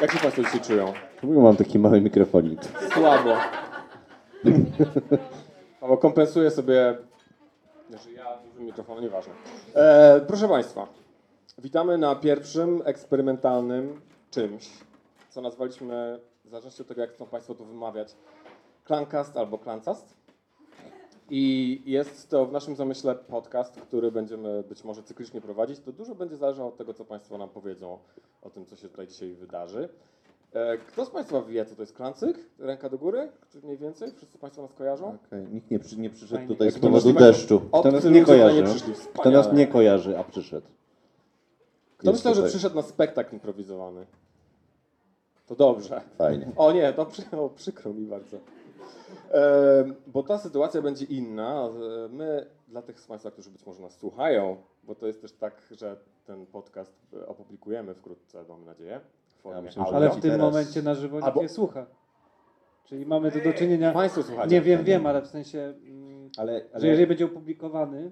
Jak się Państwo dzisiaj czują? Czemu mam taki mały mikrofonik? Słabo. Albo kompensuję sobie, że ja dużym mikrofonem, nieważne. E, proszę Państwa, witamy na pierwszym eksperymentalnym czymś, co nazwaliśmy, w zależności od tego, jak chcą Państwo to wymawiać, Clancast albo Clancast. I jest to w naszym zamyśle podcast, który będziemy być może cyklicznie prowadzić. To dużo będzie zależało od tego, co Państwo nam powiedzą o tym, co się tutaj dzisiaj wydarzy. E, Kto z Państwa wie, co to jest klancyk? Ręka do góry? Czy mniej więcej? Wszyscy Państwo nas kojarzą? Okej, Nikt nie, przy, nie przyszedł Fajnie. tutaj z to powodu deszczu. Kto nas nie kojarzy? nie nas nie kojarzy, a przyszedł? Kto Jest myślał, że przyszedł na spektakl improwizowany? To dobrze. Fajnie. O nie, to przy, o, przykro mi bardzo. E, bo ta sytuacja będzie inna. E, My, dla tych z Państwa, którzy być może nas słuchają, bo to jest też tak, że ten podcast e, opublikujemy wkrótce, mamy nadzieję. W formie myślę, że audio. Ale w tym teraz- momencie na żywo nikt Albo- nie słucha. Czyli mamy tu do czynienia... Państwo słuchacie. Nie wiem, wiem, ale w sensie, mm, Ale, że jeżeli będzie opublikowany,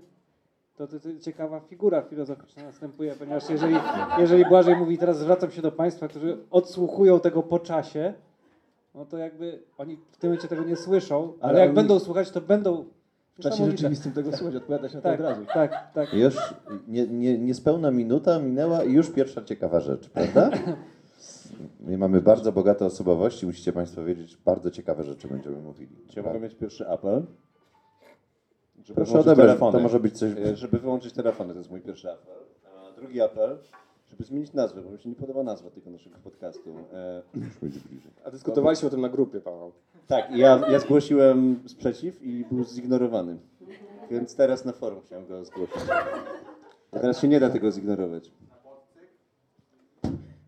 to, to, to ciekawa figura filozoficzna następuje, ponieważ jeżeli, jeżeli Błażej mówi, teraz zwracam się do Państwa, którzy odsłuchują tego po czasie, no to jakby oni w tym momencie tego nie słyszą, ale, Ale jak oni- będą słuchać, to będą W czasie rzeczywistym tego słuchać, odpowiadać na to Tak, od razu. tak, tak. Już nie, nie, niespełna minuta minęła i już pierwsza ciekawa rzecz, prawda? My mamy bardzo bogate osobowości, musicie Państwo wiedzieć, bardzo ciekawe rzeczy będziemy mówili. Czy ja mogę mieć pierwszy apel? Żeby Proszę wyłączyć odebrać, telefony. to może być coś... E, Żeby wyłączyć telefony, to jest mój pierwszy apel. A drugi apel, żeby zmienić nazwę, bo mi się nie podoba nazwa tego naszego podcastu. E. A dyskutowaliśmy o tym na grupie, Paweł. tak, i ja, ja zgłosiłem sprzeciw i był zignorowany. Więc teraz na forum chciałem go zgłosić. A teraz się nie da tego zignorować.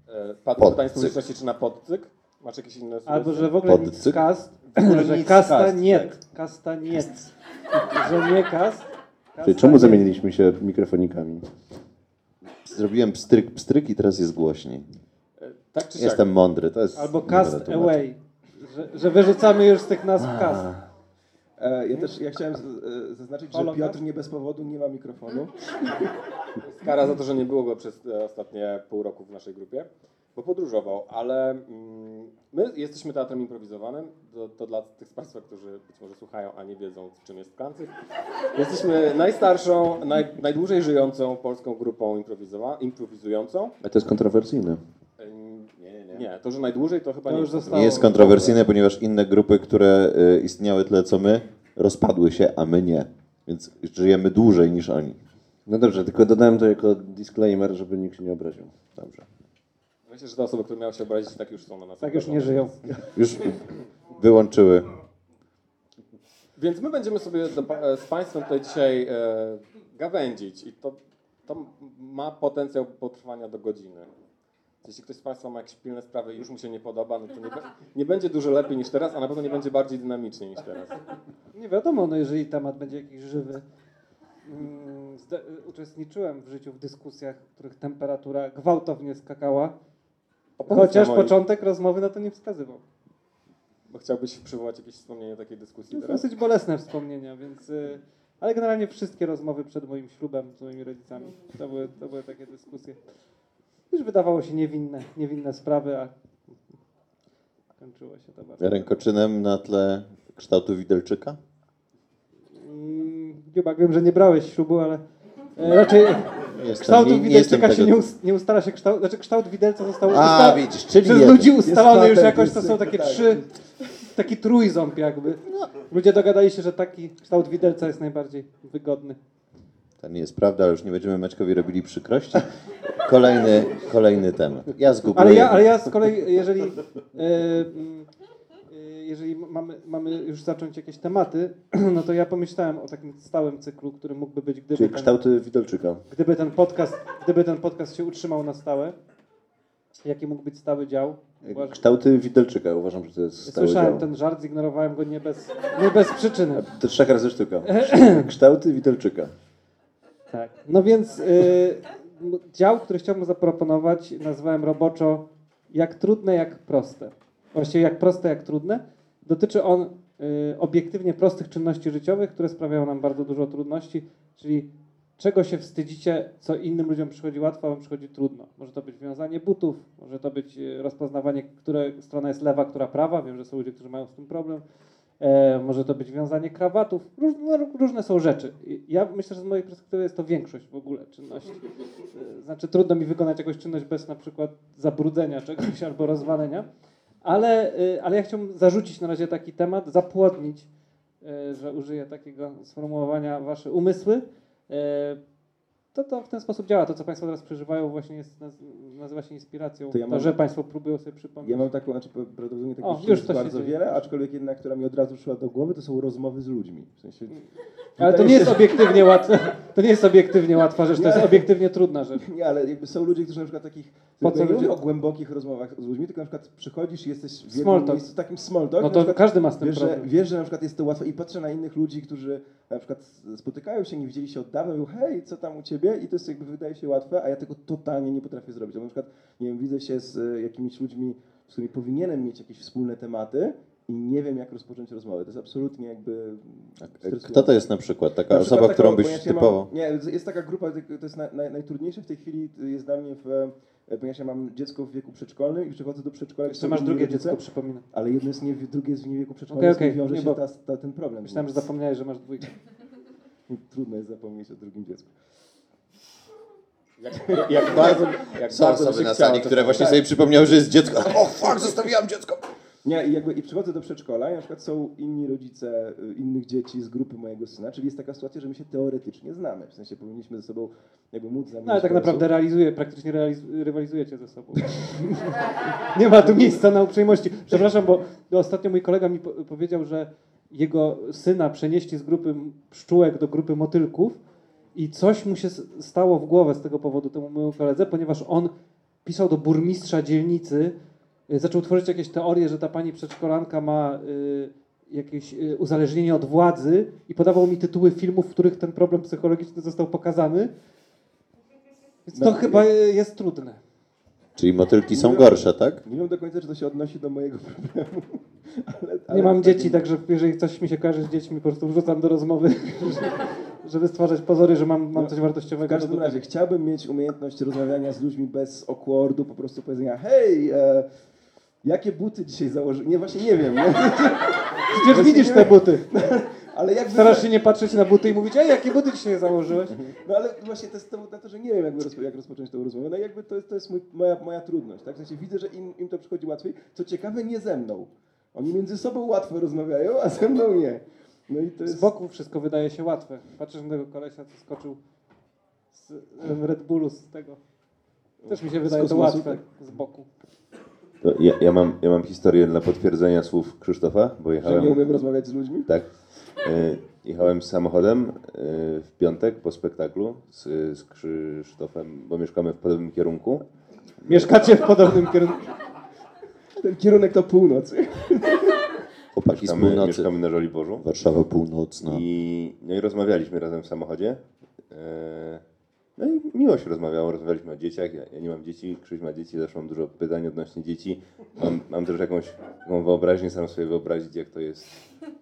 E, Padło Podcyk. pytanie z publiczności, czy na podcyk? Masz jakieś inne Albo, że w ogóle Podcyk? nic cast, ogóle że nic kasta nie, tak. kasta nie, że nie cast. Czyli kasta czemu nie. zamieniliśmy się mikrofonikami? Zrobiłem pstryk, pstryk i teraz jest głośniej. E, Tak czy? Jestem mądry, to jest... Albo cast away, że, że wyrzucamy już z tych nazw cast. E, ja też ja chciałem e, zaznaczyć, że? Piotr nie bez powodu nie ma mikrofonu. Kara za to, że nie było go przez ostatnie pół roku w naszej grupie, bo podróżował, ale mm, my jesteśmy teatrem improwizowanym, to, to dla tych z Państwa, którzy być może słuchają, a nie wiedzą, czym jest Klancyk. Jesteśmy najstarszą, naj, najdłużej żyjącą polską grupą improwizowa- improwizującą. A to jest kontrowersyjne. Nie, nie, nie. Nie, to, że najdłużej to chyba To nie już jest zostało. Nie jest kontrowersyjne, ponieważ inne grupy, które y, istniały tyle co my, rozpadły się, a my nie. Więc żyjemy dłużej niż oni. No dobrze, tylko dodałem to jako disclaimer, żeby nikt się nie obraził. Dobrze. Myślę, że te osoby, które miały się obrazić, tak już są na nas. Tak już nie żyją. Już wyłączyły. Więc my będziemy sobie do, z Państwem tutaj dzisiaj e, gawędzić i to, to ma potencjał potrwania do godziny. Jeśli ktoś z Państwa ma jakieś pilne sprawy i już mu się nie podoba, no to nie, nie będzie dużo lepiej niż teraz, a na pewno nie będzie bardziej dynamicznie niż teraz. Nie wiadomo, no jeżeli temat będzie jakiś żywy. Mm, uczestniczyłem w życiu w dyskusjach, w których temperatura gwałtownie skakała, chociaż początek rozmowy na to nie wskazywał. Bo chciałbyś przywołać jakieś wspomnienie takiej dyskusji To teraz? dosyć bolesne wspomnienia, więc... y, Ale generalnie wszystkie rozmowy przed moim ślubem z moimi rodzicami, to były, to były takie dyskusje. Już wydawało się niewinne, niewinne sprawy, a kończyło się to bardzo. Rękoczynem na tle kształtu widelczyka? Mm, Dziubak, wiem, że nie brałeś ślubu, ale raczej Jestem, kształtu nie- widelczyka się nie, us, nie ustala się kształt, znaczy kształt widelca został A, widzisz, czyli przez jeden. ludzi ustalony już jakoś, to są takie tak. trzy, taki trójząb jakby. Ludzie dogadali się, że taki kształt widelca jest najbardziej wygodny. To nie jest prawda, ale już nie będziemy Maćkowi robili przykrości. Kolejny, kolejny temat. Ja zgubiłem. Ale ja, ale ja z kolei, jeżeli, e, e, jeżeli mamy, mamy już zacząć jakieś tematy, no to ja pomyślałem o takim stałym cyklu, który mógłby być, gdyby Czyli ten, kształty widelczyka. gdyby ten podcast, gdyby ten podcast się utrzymał na stałe. Jaki mógł być stały dział? Kształty widelczyka, uważam, że to jest stały Słyszałem dział. ten żart, zignorowałem go nie bez, nie bez przyczyny. To trzech razy sztuka. Kształty widelczyka. Tak. No więc y, dział, który chciałbym zaproponować, nazwałem roboczo jak trudne, jak proste. Właściwie jak proste, jak trudne. Dotyczy on y, obiektywnie prostych czynności życiowych, które sprawiają nam bardzo dużo trudności, czyli czego się wstydzicie, co innym ludziom przychodzi łatwo, a wam przychodzi trudno. Może to być wiązanie butów, może to być e, rozpoznawanie, która strona jest lewa, która prawa. Wiem, że są ludzie, którzy mają z tym problem. E, może to być wiązanie krawatów. No, różne są rzeczy. Ja myślę, że z mojej perspektywy jest to większość w ogóle czynności. E, Znaczy trudno mi wykonać jakąś czynność bez na przykład zabrudzenia czegoś albo rozwalenia. Ale, e, ale ja chciałbym zarzucić na razie taki temat, zapłodnić, e, że użyję takiego sformułowania, wasze umysły. E, To, to w ten sposób działa. To, co Państwo teraz przeżywają, właśnie jest, naz- nazywa się inspiracją. To To, ja mam- że Państwo próbują sobie przypomnieć. Ja mam taką, znaczy prawdopodobnie takich O, już jest to bardzo wiele, aczkolwiek jedna, która mi od razu przyszła do głowy, to są rozmowy z ludźmi. W sensie, Ale to nie jest się, obiektywnie łatwe. To nie jest obiektywnie łatwa rzecz, to jest obiektywnie trudna rzecz. Nie, ale jakby są ludzie, którzy na przykład takich, Po co ludzie? o głębokich rozmowach z ludźmi, tylko na przykład przychodzisz i jesteś w jednym miejscu, takim small talk, No to przykład każdy ma z tym wiesz, że, problem. wiesz, że na przykład jest to łatwe i patrzę na innych ludzi, którzy na przykład spotykają się, nie widzieli się od dawna, mówią hej, co tam u ciebie? I to jest jakby wydaje się łatwe, a ja tego totalnie nie potrafię zrobić. Bo na przykład, nie wiem, widzę się z e, jakimiś ludźmi, z którymi powinienem mieć jakieś wspólne tematy i nie wiem, jak rozpocząć rozmowę. To jest absolutnie jakby stresujące. Kto to jest na przykład? Taka Na przykład osoba, taką- którą byś ponieważ ja mam- typowo... Nie, jest taka grupa, to jest naj, naj, najtrudniejsze w tej chwili jest dla mnie, w, e, ponieważ ja mam dziecko w wieku przedszkolnym i przychodzę do przedszkola. Jeszcze masz drugie rodzice, dziecko, przypominam. Ale jedno jest nie, w- drugie jest w wieku przedszkolnym, tym okej, wiąże nie, się ta, ta, ten problem. Myślałem, że więc zapomniałeś, że masz dwójkę. Trudno jest zapomnieć o drugim dziecku. Jak, jak bardzo, jak Są bardzo się na sali, które samo. właśnie sobie przypomniały, że jest dziecko. O fuck, zostawiłam dziecko! Nie, i, jakby, i przychodzę do przedszkola i na przykład są inni rodzice y, innych dzieci z grupy mojego syna, czyli jest taka sytuacja, że my się teoretycznie znamy. W sensie powinniśmy ze sobą jakby móc zamienić No ale tak naprawdę realizuje, praktycznie realiz, rywalizujecie ze sobą. nie ma tu miejsca na uprzejmości. Przepraszam, bo ostatnio mój kolega mi po powiedział, że jego syna przenieśli z grupy pszczółek do grupy motylków i coś mu się stało w głowę z tego powodu temu mojemu koledze, ponieważ on pisał do burmistrza dzielnicy, zaczął tworzyć jakieś teorie, że ta pani przedszkolanka ma y, jakieś y, uzależnienie od władzy i podawał mi tytuły filmów, w których ten problem psychologiczny został pokazany. Więc to No, chyba y, jest trudne. Czyli motylki są gorsze, tak? Nie wiem do końca, czy to się odnosi do mojego problemu. Ale, ale Nie mam tak- dzieci, także jeżeli coś mi się kojarzy z dziećmi, po prostu wrzucam do rozmowy, żeby stwarzać pozory, że mam, mam coś W wartościowego. każdym do razie chciałbym mieć umiejętność rozmawiania z ludźmi bez awkwardu, po prostu powiedzenia hej, e, jakie buty dzisiaj założyć? Nie, właśnie nie wiem, nie? Przecież Właśnie widzisz te buty. ale jakby... Starasz się nie patrzeć na buty i mówić, ej, jakie buty dzisiaj założyłeś? No ale właśnie to jest dowód na to, że nie wiem, jakby rozpo, jak rozpocząć tą rozmowę. No jakby to jest, to jest mój, moja, moja trudność, tak? W sensie widzę, że im, im to przychodzi łatwiej. Co ciekawe, nie ze mną. Oni między sobą łatwo rozmawiają, a ze mną nie. No i to jest... Z boku wszystko wydaje się łatwe. Patrzysz na tego kolesia, co skoczył z Red Bullu z tego. Też mi się wydaje to łatwe tak. z boku. To ja, ja, mam, ja mam historię dla potwierdzenia słów Krzysztofa, bo Że jechałem... nie umiem rozmawiać z ludźmi? Tak. E, Jechałem samochodem e, w piątek po spektaklu z, z Krzysztofem, bo mieszkamy w podobnym kierunku. Mieszkacie w podobnym kierunku. Ten kierunek to północ. Chłopaki z Mieszkamy, północy. mieszkamy na Żoliborzu. Warszawa północna. I, no i rozmawialiśmy razem w samochodzie. No i miło się rozmawiało, rozmawialiśmy o dzieciach. Ja, ja nie mam dzieci, Krzyś ma dzieci, zawsze mam dużo pytań odnośnie dzieci. Mam, mam też jakąś taką wyobraźnię, staram sobie wyobrazić, jak to jest,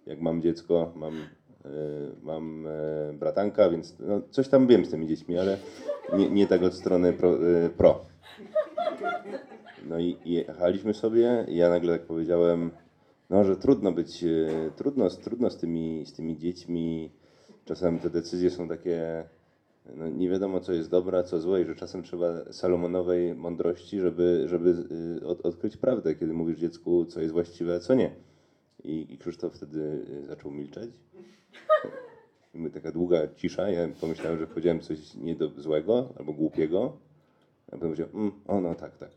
jak mam dziecko, mam, e, mam e, bratanka, więc no, coś tam wiem z tymi dziećmi, ale nie, nie tak od strony pro. E, pro. No i jechaliśmy sobie i ja nagle tak powiedziałem, no, że trudno być, trudno, trudno z, tymi, z tymi dziećmi. Czasem te decyzje są takie, no, nie wiadomo co jest dobre, a co złe i że czasem trzeba Salomonowej mądrości, żeby, żeby y, od, odkryć prawdę, kiedy mówisz dziecku, co jest właściwe, a co nie. I, i Krzysztof wtedy y, zaczął milczeć. I my taka długa cisza, ja pomyślałem, że powiedziałem coś nie do, złego albo głupiego. A potem powiedział, mm, o no tak, tak.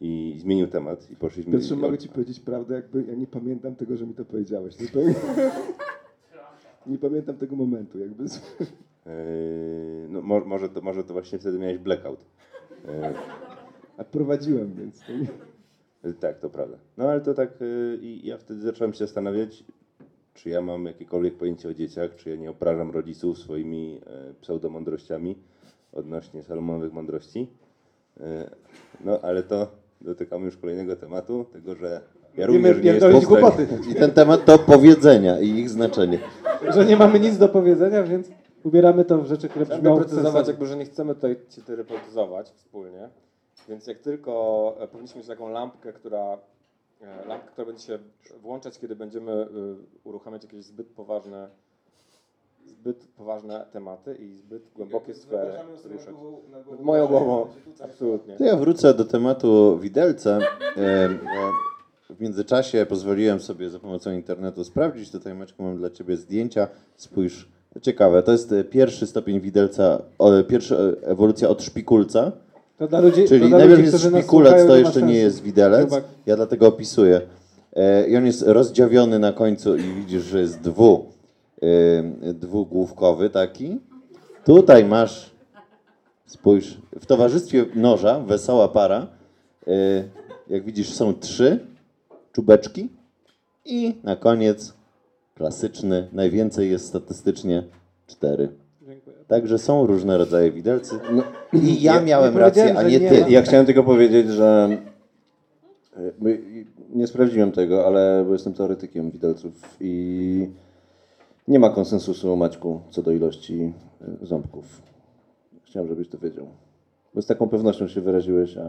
I zmienił temat i poszliśmy... Piotrze, i- mogę ci powiedzieć prawdę, jakby ja nie pamiętam tego, że mi to powiedziałeś. Nie pamiętam tego momentu, jakby. Yy, no, mo, może, to, może to właśnie wtedy miałeś blackout. Yy, A prowadziłem, więc to nie... yy, tak, to prawda. No ale to tak i ja wtedy zacząłem się zastanawiać, czy ja mam jakiekolwiek pojęcie o dzieciach, czy ja nie obrażam rodziców swoimi pseudomądrościami odnośnie salomonowych mądrości. No ale to dotykamy już kolejnego tematu, tego, że ja również nie jestem głupoty. I ten temat to powiedzenia i ich znaczenie. Że nie mamy nic do powiedzenia, więc ubieramy to w rzeczy, które Chciałem brzmią doprecyzować, jakby, że nie chcemy tutaj cię terapeutyzować wspólnie, więc jak tylko e, powinniśmy mieć taką lampkę, która, e, lampkę, która będzie się włączać, kiedy będziemy e, uruchamiać jakieś zbyt poważne, zbyt poważne tematy i zbyt głębokie sfery ruszać. Moją głową, absolutnie. To ja wrócę do tematu widelca. W międzyczasie pozwoliłem sobie za pomocą internetu sprawdzić. Tutaj, Maćku, mam dla Ciebie zdjęcia. Spójrz. Ciekawe, to jest e, pierwszy stopień widelca, o, pierwsza e, ewolucja od szpikulca. To dla ludzi, to Czyli dla najpierw ludzi, jest szpikulec, słuchają, to jeszcze nie jest widelec. Ja dlatego opisuję. E, I on jest rozdziawiony na końcu i widzisz, że jest dwu, e, dwugłówkowy taki. Tutaj masz, spójrz, w towarzystwie noża, wesoła para. E, jak widzisz, są trzy czubeczki i na koniec klasyczny, najwięcej jest statystycznie cztery. Dziękuję. Także są różne rodzaje widelcy. No, I ja miałem nie rację, a nie nie ty. Ja chciałem tylko powiedzieć, że my- nie sprawdziłem tego, ale bo jestem teoretykiem widelców i nie ma konsensusu, Maćku, co do ilości y, ząbków. Chciałem, żebyś to wiedział. Bo z taką pewnością się wyraziłeś, a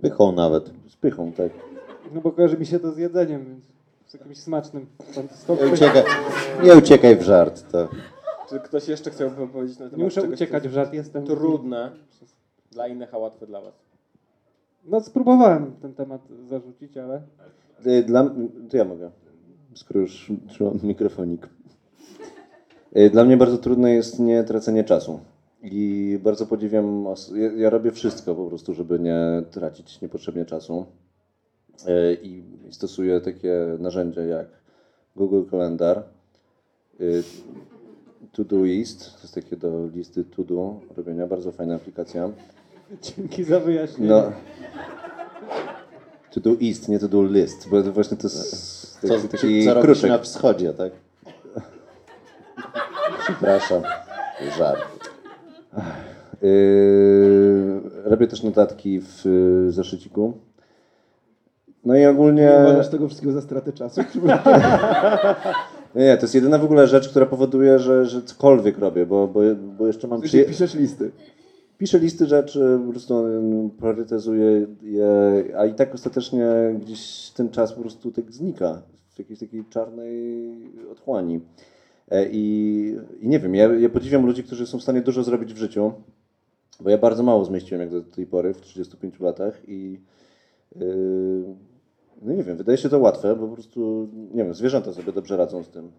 Pychą nawet. z pychą, tak. No bo kojarzy mi się to z jedzeniem, więc z jakimś smacznym. Nie uciekaj, nie uciekaj w żart. To. Czy ktoś jeszcze chciałby powiedzieć na temat Nie muszę czegoś, uciekać w żart, jestem. trudne dla innych, a łatwe dla was? No spróbowałem ten temat zarzucić, ale Y, Dla, to ja mogę, skoro już trzymam mikrofonik. Y, Dla mnie bardzo trudne jest nie tracenie czasu. I bardzo podziwiam, ja, ja robię wszystko po prostu, żeby nie tracić niepotrzebnie czasu. Y, I stosuję takie narzędzia jak Google Kalendar, y, Todoist, to jest takie do listy to do robienia, bardzo fajna aplikacja. dzięki za wyjaśnienie. No. To do ist, nie to do list, bo to właśnie to jest Co, taki, co na wschodzie, tak? Przepraszam. Żart. Yy, robię też notatki w zeszyciku. No i ogólnie... Nie uważasz tego wszystkiego za stratę czasu? Nie, nie, to jest jedyna w ogóle rzecz, która powoduje, że, że cokolwiek robię, bo, bo, bo jeszcze mam... Przyje- piszesz listy. Piszę listy rzeczy, po prostu mm, priorytetyzuję je, a i tak ostatecznie gdzieś ten czas po prostu tak znika w jakiejś takiej czarnej otchłani. E, I, i nie wiem, ja, ja podziwiam ludzi, którzy są w stanie dużo zrobić w życiu, bo ja bardzo mało zmieściłem jak do tej pory w 35 latach i no nie wiem, wydaje się to łatwe, bo po prostu, nie wiem, zwierzęta sobie dobrze radzą z tym.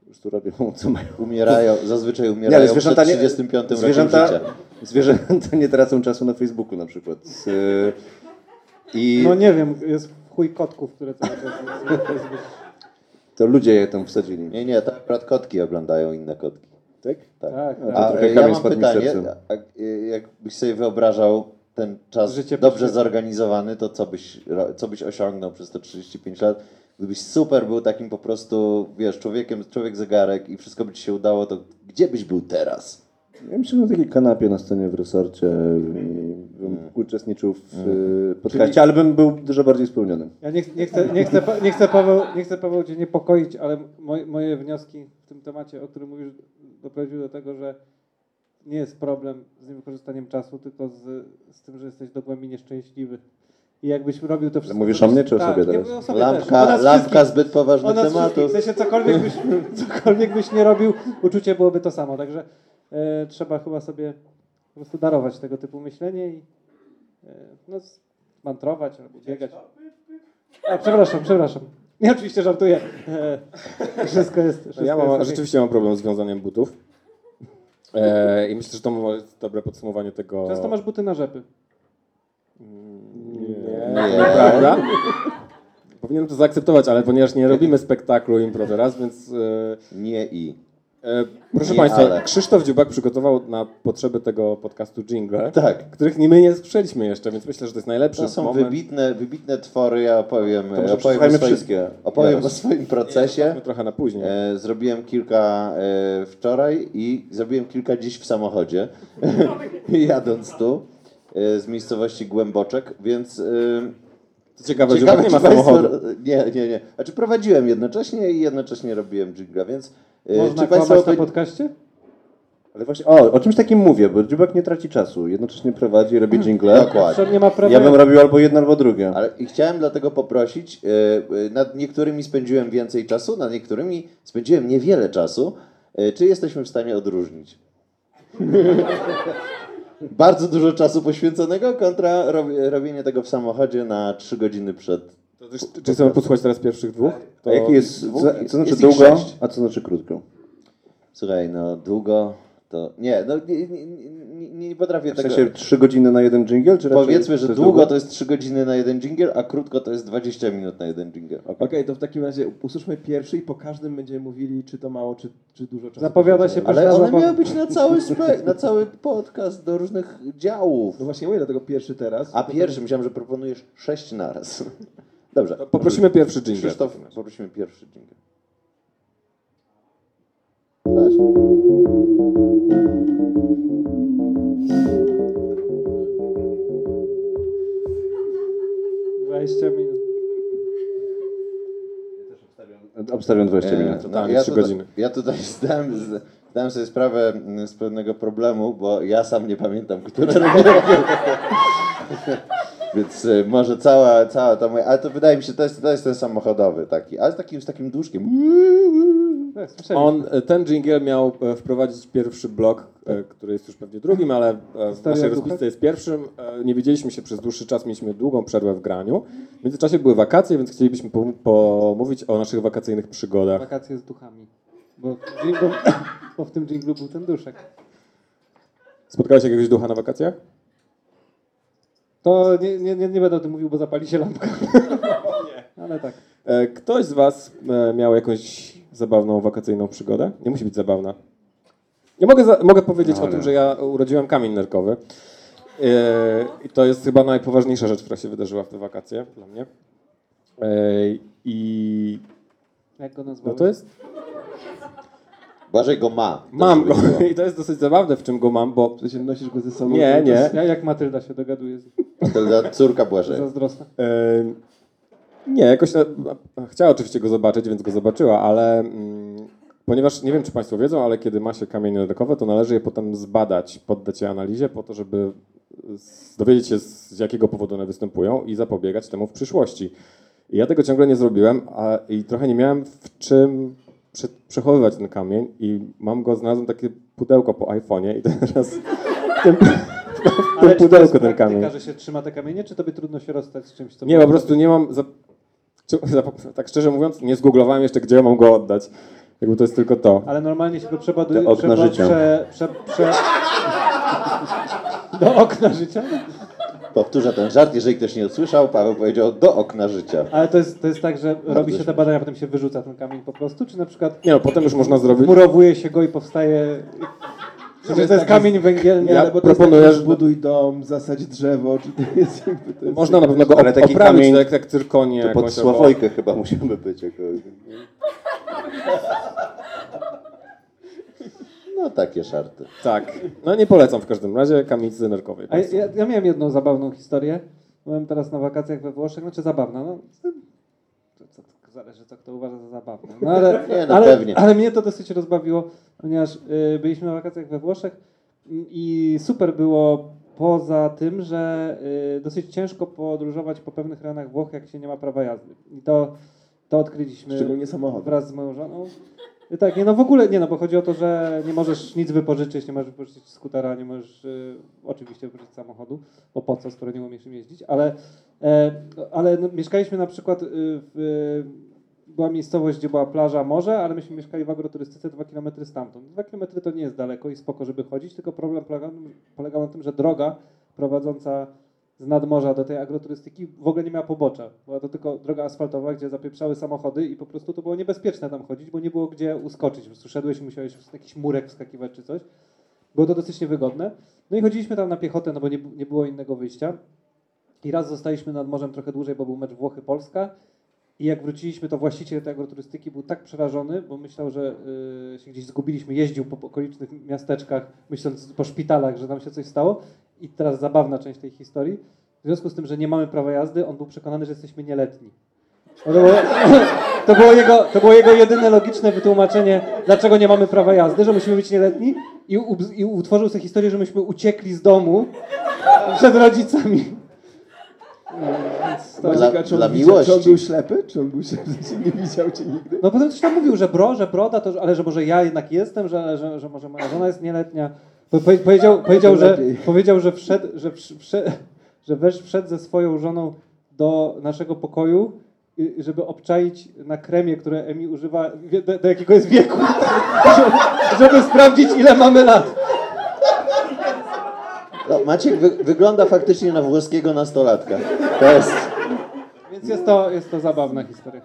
Po prostu robią co mają. Umierają, zazwyczaj Nie, umierają ale zwierzęta przed nie, 35 rokiem zwierzęta, życia. zwierzęta nie tracą czasu na Facebooku na przykład. Yy, I No nie wiem, jest chuj kotków, które cały czas to ludzie je tam wsadzili. Nie, nie, to akurat kotki oglądają inne kotki. Tak? Tak. Tak, No, tak. to A trochę ja mam pytanie, serca. a, a, jakbyś sobie wyobrażał ten czas Życie dobrze zorganizowany, to co byś, co byś osiągnął przez te 35 lat? Gdybyś super był takim po prostu, wiesz, człowiekiem, człowiek zegarek i wszystko by ci się udało, to gdzie byś był teraz? Ja myślę, że na takiej kanapie na scenie w resorcie i bym uczestniczył w mm. podcaście, ale bym był dużo bardziej spełniony. Ja nie, nie, chcę, nie, chcę, nie, chcę Paweł, nie chcę Paweł Cię niepokoić, ale moje, moje wnioski w tym temacie, o którym mówisz, doprowadziły do tego, że nie jest problem z niewykorzystaniem czasu, tylko z, z tym, że jesteś do głębi nieszczęśliwy. I jakbyś robił to wszystko... mówisz o mnie, czy o tak, sobie teraz? o sobie Lampka, lampka zbyt poważnych wszystkich. W tematów. sensie cokolwiek byś, cokolwiek byś nie robił, uczucie byłoby to samo. Także e, trzeba chyba sobie po prostu darować tego typu myślenie i e, no, mantrować albo biegać. A, przepraszam, przepraszam. Nie, oczywiście żartuję. E, wszystko jest. Wszystko No ja mam, jest rzeczywiście mam problem z wiązaniem butów. E, I myślę, że to jest dobre podsumowanie tego. Często masz buty na rzepy. Nie, Nie. nieprawda. Powinienem to zaakceptować, ale ponieważ nie robimy spektaklu impro teraz, więc. E, Nie i. e, proszę Nie, Państwa, ale. Krzysztof Dziubak przygotował na potrzeby tego podcastu jingle, Tak. których nie my nie słyszeliśmy jeszcze, więc myślę, że to jest najlepszy To są moment. wybitne, wybitne twory, ja opowiem, To opowiem, o swoim, wszystkie. opowiem o swoim Nie, procesie. zostawmy trochę na później. E, zrobiłem kilka e, wczoraj i zrobiłem kilka dziś w samochodzie, jadąc tu e, z miejscowości Głęboczek, więc e, Co ciekawe, Dziubak nie ma państwo- samochodu. Nie, nie, nie. Znaczy prowadziłem jednocześnie i jednocześnie robiłem dżingla, więc Można Czy Państwo kłamać na podcaście? Ale właśnie, o, o czymś takim mówię, bo Dziubak nie traci czasu. Jednocześnie prowadzi, robi jingle. Dokładnie. Nie ma prawa. Ja bym robił albo jedno, albo drugie. Ale i chciałem dlatego poprosić, e, e, nad niektórymi spędziłem więcej czasu, nad niektórymi spędziłem niewiele czasu. E, Czy jesteśmy w stanie odróżnić? Bardzo dużo czasu poświęconego kontra rob- robienie tego w samochodzie na 3 godziny przed. To też, czy chcemy posłuchać teraz pierwszych dwóch? A jaki jest, dwóch- za, co znaczy jest długo, a co znaczy krótko? Słuchaj, no długo to. Nie, no nie, nie, nie, nie, potrafię W tego. sensie 3 godziny na jeden jingle, czy Powiedzmy, że to jest długo to jest 3 godziny na jeden jingle, a krótko to jest 20 minut na jeden jingle. Okej, to w takim razie usłyszmy pierwszy i po każdym będziemy mówili, czy to mało, czy, czy dużo czasu. Zapowiada się. Ale one zabawa. miały być na cały, spe, na cały podcast do różnych działów. No właśnie mówię, dlatego pierwszy teraz. A pierwszy, myślałem, że proponujesz sześć naraz. Dobrze. To poprosimy pierwszy jingle. Krzysztof, poprosimy pierwszy. Weź. 20 minut. Obstawiam 20 E, minut. totalnie ja trzy tutaj, godziny. Ja tutaj zdałem, zdałem sobie sprawę mm, z pewnego problemu, bo ja sam nie pamiętam, które robię. Więc y, może cała, cała ta moja, ale to wydaje mi się, to jest, to jest ten samochodowy taki, ale z takim, z takim duszkiem. Tak. On, e, ten jingle miał e, wprowadzić pierwszy blok, e, który jest już pewnie drugim, ale e, w naszej rozpisce jest pierwszym. E, Nie widzieliśmy się przez dłuższy czas, mieliśmy długą przerwę w graniu. W międzyczasie były wakacje, więc chcielibyśmy po- pomówić o naszych wakacyjnych przygodach. Wakacje z duchami. Bo bo w tym dżinglu był ten duszek. Spotkałeś jakiegoś ducha na wakacjach? To nie, nie, nie, nie będę o tym mówił, bo zapali się lampka. Ale tak. E, Ktoś z Was e, miał jakąś zabawną wakacyjną przygodę? Nie musi być zabawna. Ja mogę, za, mogę powiedzieć o Ale. tym, że ja urodziłem kamień nerkowy. E, I to jest chyba najpoważniejsza rzecz, która się wydarzyła w te wakacje dla mnie. E, I Jak go no nazwałeś? to jest. Błażej go ma. Mam go. I to jest dosyć zabawne, w czym go mam, bo. W sensie nosisz go ze sobą. Nie, nie. Ja, jak Matylda się dogaduje z ta córka Błażeja. zazdrosna. E, nie, jakoś. na- Chciała oczywiście go zobaczyć, więc go zobaczyła, ale. Mm, Ponieważ nie wiem, czy Państwo wiedzą, ale kiedy ma się kamienie nerkowe, to należy je potem zbadać, poddać je analizie, po to, żeby z- dowiedzieć się, z z jakiego powodu one występują i zapobiegać temu w przyszłości. I ja tego ciągle nie zrobiłem a, i trochę nie miałem w czym prze, przechowywać ten kamień i mam go, znalazłem takie pudełko po iPhone'ie i teraz w tym, w tym pudełku ten praktyka, kamień. że się trzyma te kamienie, czy tobie trudno się rozstać z czymś, co Nie, po prostu nie mam. Za, za, tak szczerze mówiąc, nie zgooglowałem jeszcze, gdzie mam go oddać. Jakby to jest tylko to. Ale normalnie się go przebaduje. Okna życia. Prze, prze, prze... Do okna życia? Powtórzę ten żart, jeżeli ktoś nie usłyszał, Paweł powiedział do okna życia. Ale to jest, to jest tak, że robi się te badania, potem się wyrzuca ten kamień po prostu, czy na przykład Nie no, potem już można zrobić. murowuje się go i powstaje... Czy to jest tak, kamień węgielny? Nie, Ja ale bo to proponuję, jest tak, że- buduj dom, zasadź drzewo, czy to jest jakby to jest... Można na pewno go Ale taki oprawić, kamień- tak jak cyrkonię. To pod albo- Sławojkę chyba musimy być. Jako... No takie żarty. Tak. No nie polecam w każdym razie kamienicy nerkowej. A ja, ja, miałem jedną zabawną historię. Byłem teraz na wakacjach we Włoszech, znaczy zabawna, no. Zależy, co kto uważa za zabawne. No, ale, Nie, no ale, pewnie. ale mnie to dosyć rozbawiło, ponieważ y, byliśmy na wakacjach we Włoszech i super było poza tym, że y, dosyć ciężko podróżować po pewnych rejonach Włoch, jak się nie ma prawa jazdy. I to, to odkryliśmy Szczególnie wraz z moją żoną. Y, Tak, nie no w ogóle nie no, bo chodzi o to, że nie możesz nic wypożyczyć, nie możesz wypożyczyć skutera, nie możesz y, oczywiście wypożyczyć samochodu, bo po co, skoro nie umiesz im jeździć, ale, e, ale no, mieszkaliśmy na przykład y, w, była miejscowość, gdzie była plaża, morze, ale myśmy mieszkali w agroturystyce 2 km stamtąd. 2 km to nie jest daleko i spoko, żeby chodzić, tylko problem polegał, polegał na tym, że droga prowadząca z nadmorza do tej agroturystyki w ogóle nie miała pobocza. Była to tylko droga asfaltowa, gdzie zapieprzały samochody i po prostu to było niebezpieczne tam chodzić, bo nie było gdzie uskoczyć. Po prostu szedłeś i musiałeś w jakiś murek wskakiwać czy coś. Było to dosyć niewygodne. No i chodziliśmy tam na piechotę, no bo nie, nie było innego wyjścia. I raz zostaliśmy nad morzem trochę dłużej, bo był mecz Włochy-Polska. I jak wróciliśmy, to właściciel tej agroturystyki był tak przerażony, bo myślał, że y, się gdzieś zgubiliśmy, jeździł po okolicznych miasteczkach, myśląc po szpitalach, że nam się coś stało. I teraz zabawna część tej historii. W związku z tym, że nie mamy prawa jazdy, on był przekonany, że jesteśmy nieletni. No bo, to, było jego, to było jego jedyne logiczne wytłumaczenie, dlaczego nie mamy prawa jazdy, że musimy być nieletni i, i utworzył sobie historię, że myśmy uciekli z domu przed rodzicami. No, więc to, Dla- Dla, czy, on dla czy on był ślepy? Czy on był ślepy, nie widział cię nigdy? no potem coś tam mówił, że bro, że broda, to, ale że może ja jednak jestem, że, że, że może moja żona jest nieletnia. Po, po, powiedział, powiedział, że, powiedział, że wszedł, że, wsz- wsze, że wesz, wszedł ze swoją żoną do naszego pokoju, y, żeby obczaić na kremie, które Emi używa, do, do jakiego jest wieku, żeby, żeby sprawdzić, ile mamy lat. No, Maciek wy, wygląda faktycznie na włoskiego nastolatka. To jest... Więc jest to, jest to zabawna historia.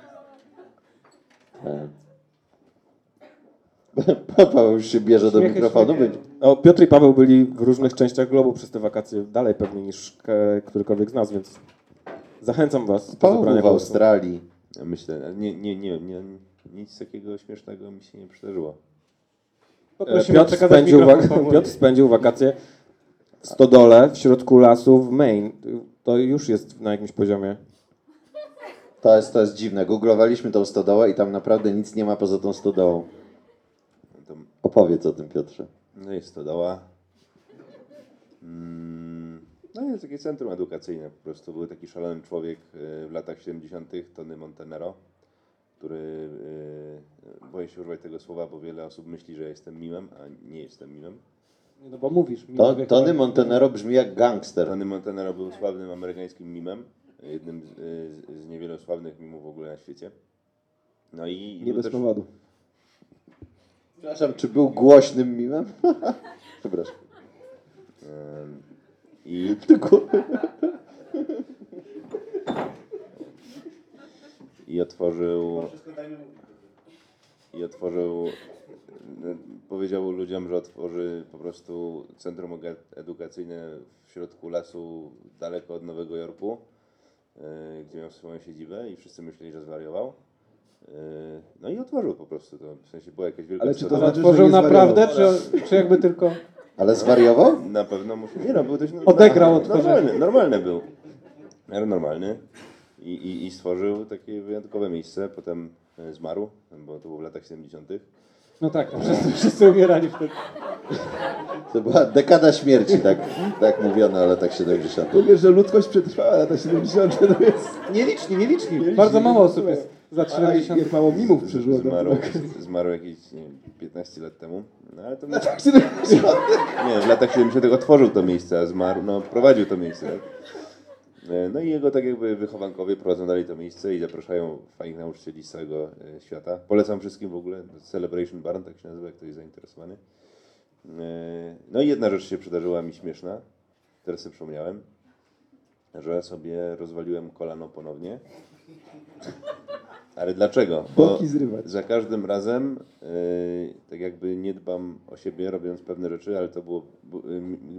Paweł już się bierze do mikrofonu. O, Piotr i Paweł byli w różnych częściach globu przez te wakacje, dalej pewnie niż e, którykolwiek z nas, więc zachęcam was do Paweł zabrania był w. Australii. Ja myślę, nie, nie, nie, nie, nic takiego śmiesznego mi się nie przydarzyło. E, Piotr spędził. Piotr spędził wakacje stodole w środku lasu w Maine. To już jest na jakimś poziomie. To jest, to jest dziwne. Googlowaliśmy tą stodołę i tam naprawdę nic nie ma poza tą stodołą. To, Opowiedz o tym, Piotrze. no jest stodoła. Mm, no jest takie centrum edukacyjne. Po prostu był taki szalony człowiek e, w latach 70. Tony Montenero, który, e, boję się używać tego słowa, bo wiele osób myśli, że jestem mimem, a nie jestem mimem. No bo mówisz. To, Tony Montenero brzmi jak gangster. Tony Montenero był sławnym amerykańskim mimem, jednym z, z, z niewielu sławnych mimów w ogóle na świecie. No i Nie bez też- powodu. Przepraszam, czy był głośnym mimem? Przepraszam. Em, I, I otworzył. I otworzył. Powiedział ludziom, że otworzy po prostu centrum edukacyjne w środku lasu, daleko od Nowego Jorku, e, gdzie miał swoją siedzibę, i wszyscy myśleli, że zwariował. E, No i otworzył po prostu to. W sensie była jakaś wielka Ale czy to znaczy, Otworzył naprawdę, czy, czy jakby tylko... Ale zwariował? Na pewno musi. Nie no, był dość Odegrał no, otworzenie. normalny, normalny był. Ale normalny. I, i, I stworzył takie wyjątkowe miejsce. Potem e, zmarł, bo to było w latach 70. No tak, no wszyscy, wszyscy umierali wtedy. To była dekada śmierci, tak, tak mówiono o latach 70. Mówię, że ludzkość przetrwała lata 70. To jest... Nieliczni, nieliczni. Nieliczni, Bardzo mało osób jest za A, a 70. jak mało mimów przeżyło. Zmarł, zmarł jakieś nie wiem, 15 lat temu. No ale to Na tak 70. nie, w latach 70. otworzył to miejsce, a zmarł, no prowadził to miejsce. Tak? E, No i jego tak jakby wychowankowie prowadzą dalej to miejsce i zapraszają fajnych nauczycieli z całego e, świata. Polecam wszystkim w ogóle, Celebration Barn, tak się nazywa, jak ktoś jest zainteresowany. E, No i jedna rzecz się przydarzyła mi śmieszna, teraz sobie przypomniałem, że sobie rozwaliłem kolano ponownie. Ale dlaczego? Zrywać. za każdym razem yy, tak jakby nie dbam o siebie, robiąc pewne rzeczy, ale to było,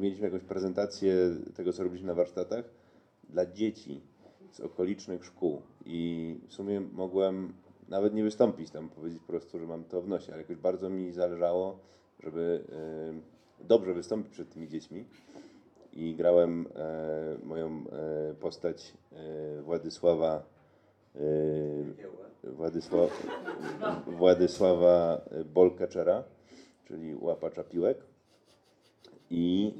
mieliśmy jakąś prezentację tego, co robiliśmy na warsztatach dla dzieci z okolicznych szkół i w sumie mogłem nawet nie wystąpić tam, powiedzieć po prostu, że mam to w nosie, ale jakoś bardzo mi zależało, żeby yy, dobrze wystąpić przed tymi dziećmi i grałem e, moją e, postać e, Władysława Władysław, Władysława Bolkaczera, czyli łapacza piłek. I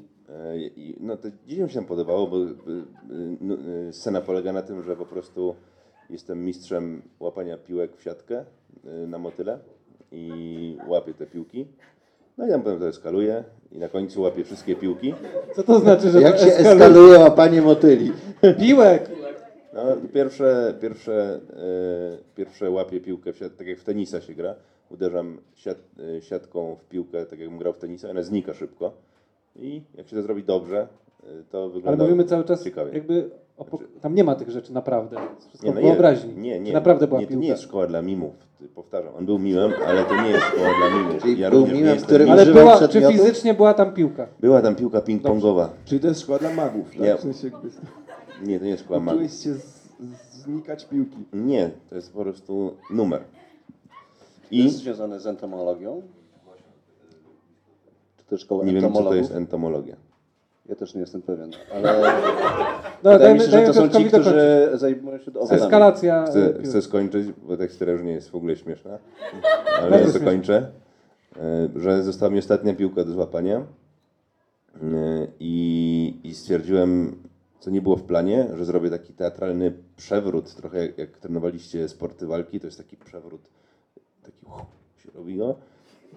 no to dzieciom się tam podobało, bo e, no, e, scena polega na tym, że po prostu jestem mistrzem łapania piłek w siatkę e, na motyle i łapię te piłki. No i tam potem to eskaluję i na końcu łapię wszystkie piłki. Co to znaczy, że Jak to się eskaluje? eskaluje łapanie motyli? Piłek! No, pierwsze, pierwsze, e, pierwsze łapię piłkę, w siat, tak jak w tenisa się gra. Uderzam siat, e, siatką w piłkę, tak jakbym grał w tenisa, ona znika szybko. I jak się to zrobi dobrze, e, to wygląda Ale mówimy cały czas ciekawie. jakby... Po- tam nie ma tych rzeczy naprawdę. To wszystko Nie, no wyobraźni. Nie, nie, naprawdę była nie, to nie jest szkoła dla mimów. Powtarzam, on był mimem, ale to nie jest szkoła dla mimów. Czyli był nie mimem, jestem który. Ale była, czy fizycznie była tam piłka? Była tam piłka ping-pongowa. Czyli to jest szkoła dla magów, tak? Nie. W sensie, jakby Nie, to nie jest szkoła magów. uczyłeś się z, znikać piłki. Nie, to jest po prostu numer. I? I Jest związane z entomologią? Czy też szkoła nie wiem, co to jest entomologia. Ja też nie jestem pewien, ale No, wydaje mi się, że dajmy to są ci, którzy zajmują się owadami. Eskalacja. Chcę, chcę skończyć, bo ta historia już nie jest w ogóle śmieszna, ale ja to kończę, e, że została mi ostatnia piłka do złapania e, i, i stwierdziłem, co nie było w planie, że zrobię taki teatralny przewrót, trochę jak, jak trenowaliście sporty walki, to jest taki przewrót, taki uch, się robi go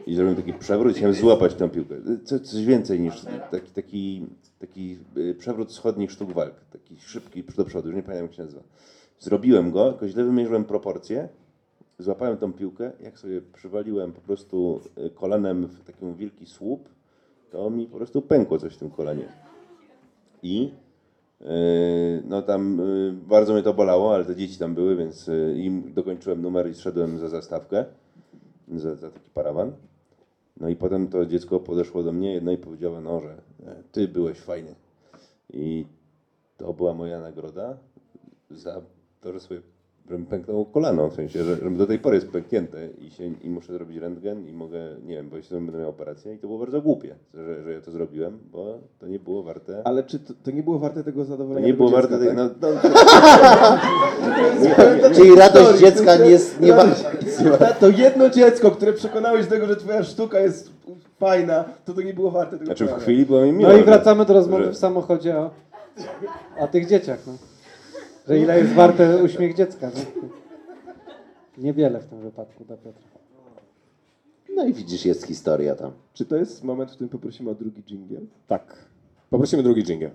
i zrobiłem taki przewrót i chciałem złapać tę piłkę. Co, coś więcej niż taki, taki, taki y, przewrót wschodnich sztuk walk, taki szybki do przodu, już nie pamiętam jak się nazywa. Zrobiłem go, tylko źle wymierzyłem proporcje, złapałem tą piłkę, jak sobie przywaliłem po prostu y, kolanem w taki wielki słup, to mi po prostu pękło coś w tym kolanie. I yy, no tam bardzo mnie to bolało, ale te dzieci tam były, więc im dokończyłem numer i szedłem za zastawkę, za, za taki parawan. No i potem to dziecko podeszło do mnie no i powiedziało, no, że e, ty byłeś fajny. I to była moja nagroda za to, że sobie że mi pęknęło kolano, w sensie, że, że do tej pory jest pęknięte i, się, i muszę zrobić rentgen i mogę, nie wiem, bo jeśli będę miał operację i to było bardzo głupie, że, że ja to zrobiłem, bo to nie było warte, Ale czy to, to nie było warte tego to zadowolenia? nie tego było dziecka, warte tej, tak? no, no, Czyli radość dziecka nie jest... Nie To jedno dziecko, które przekonałeś do tego, że twoja sztuka jest fajna, to to nie było warte tego znaczy w chwili było mi miło. No i wracamy do rozmowy że- w samochodzie o, o tych dzieciach. No. Że ile jest warte uśmiech dziecka. No. Niewiele w tym wypadku dla Piotra. No i widzisz, jest historia tam. Czy to jest moment, w którym poprosimy o drugi dżingiel? Tak. Poprosimy drugi dżingiel.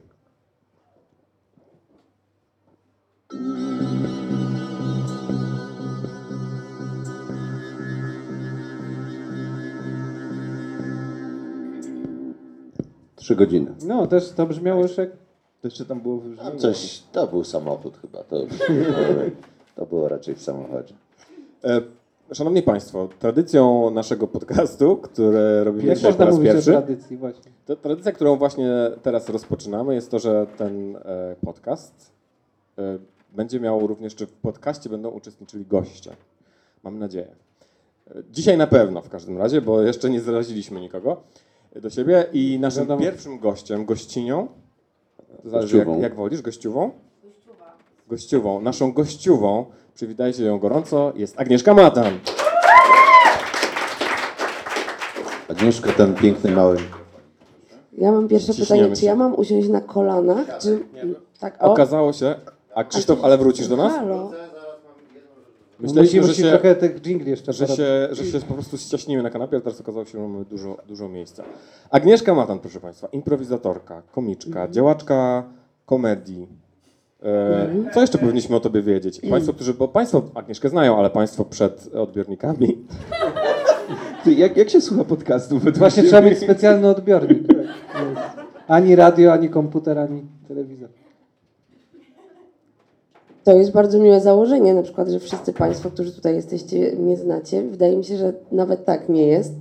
Trzy godziny. No, też to brzmiało już jak... To jeszcze tam było w Tam coś, to był samochód chyba, to, to było raczej w samochodzie. E, Szanowni Państwo, tradycją naszego podcastu, które robimy Jak dzisiaj po raz pierwszy, tradycji właśnie. to tradycja, którą właśnie teraz rozpoczynamy, jest to, że ten e, podcast e, będzie miał również, czy w podcaście będą uczestniczyli goście. Mam nadzieję. E, Dzisiaj na pewno w każdym razie, bo jeszcze nie zaraziliśmy nikogo do siebie i naszym Wiadomo. pierwszym gościem, gościnią, to zależy jak, jak wolisz, gościuwą? Gościuwą. Naszą gościuwą, przywitajcie ją gorąco, jest Agnieszka Matan. Agnieszka, ten piękny mały... Ja mam pierwsze Ciśniemy pytanie, czy się. ja mam usiąść na kolanach? Czy... Tak, o. Okazało się, a Krzysztof, ale wrócisz do nas? Halo. Myśleliśmy, Musimy że się, trochę tych dżingli jeszcze że, porobić. się, że się po prostu ściaśnimy na kanapie, ale teraz okazało się, że mamy dużo, dużo miejsca. Agnieszka Matan, proszę Państwa, improwizatorka, komiczka, działaczka komedii. E, co jeszcze powinniśmy o Tobie wiedzieć? Państwo, którzy, bo Państwo Agnieszkę znają, ale Państwo przed odbiornikami. Ty, jak, jak się słucha podcastu? według Właśnie trzeba mieć specjalny odbiornik. Ani radio, ani komputer, ani telewizor. To jest bardzo miłe założenie, na przykład, że wszyscy Państwo, którzy tutaj jesteście, mnie znacie. Wydaje mi się, że nawet tak nie jest.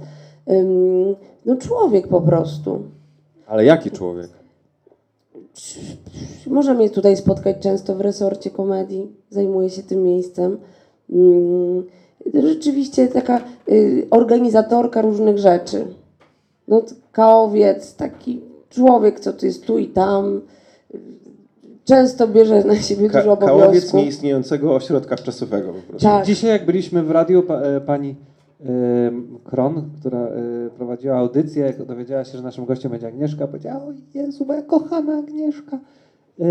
No człowiek po prostu. Ale jaki człowiek? Może mnie tutaj spotkać często w resorcie komedii. Zajmuję się tym miejscem. Rzeczywiście taka y, organizatorka różnych rzeczy. No, kaowiec, taki człowiek, co tu jest tu i tam. Często bierze na siebie Ka- dużo kałowiec obowiązków. nieistniejącego ośrodka czasowego po prostu. Tak. Dzisiaj jak byliśmy w radiu, pa, e, pani e, Kron, która e, prowadziła audycję, jak dowiedziała się, że naszym gościem będzie Agnieszka, powiedziała, o Jezu, moja kochana Agnieszka, e,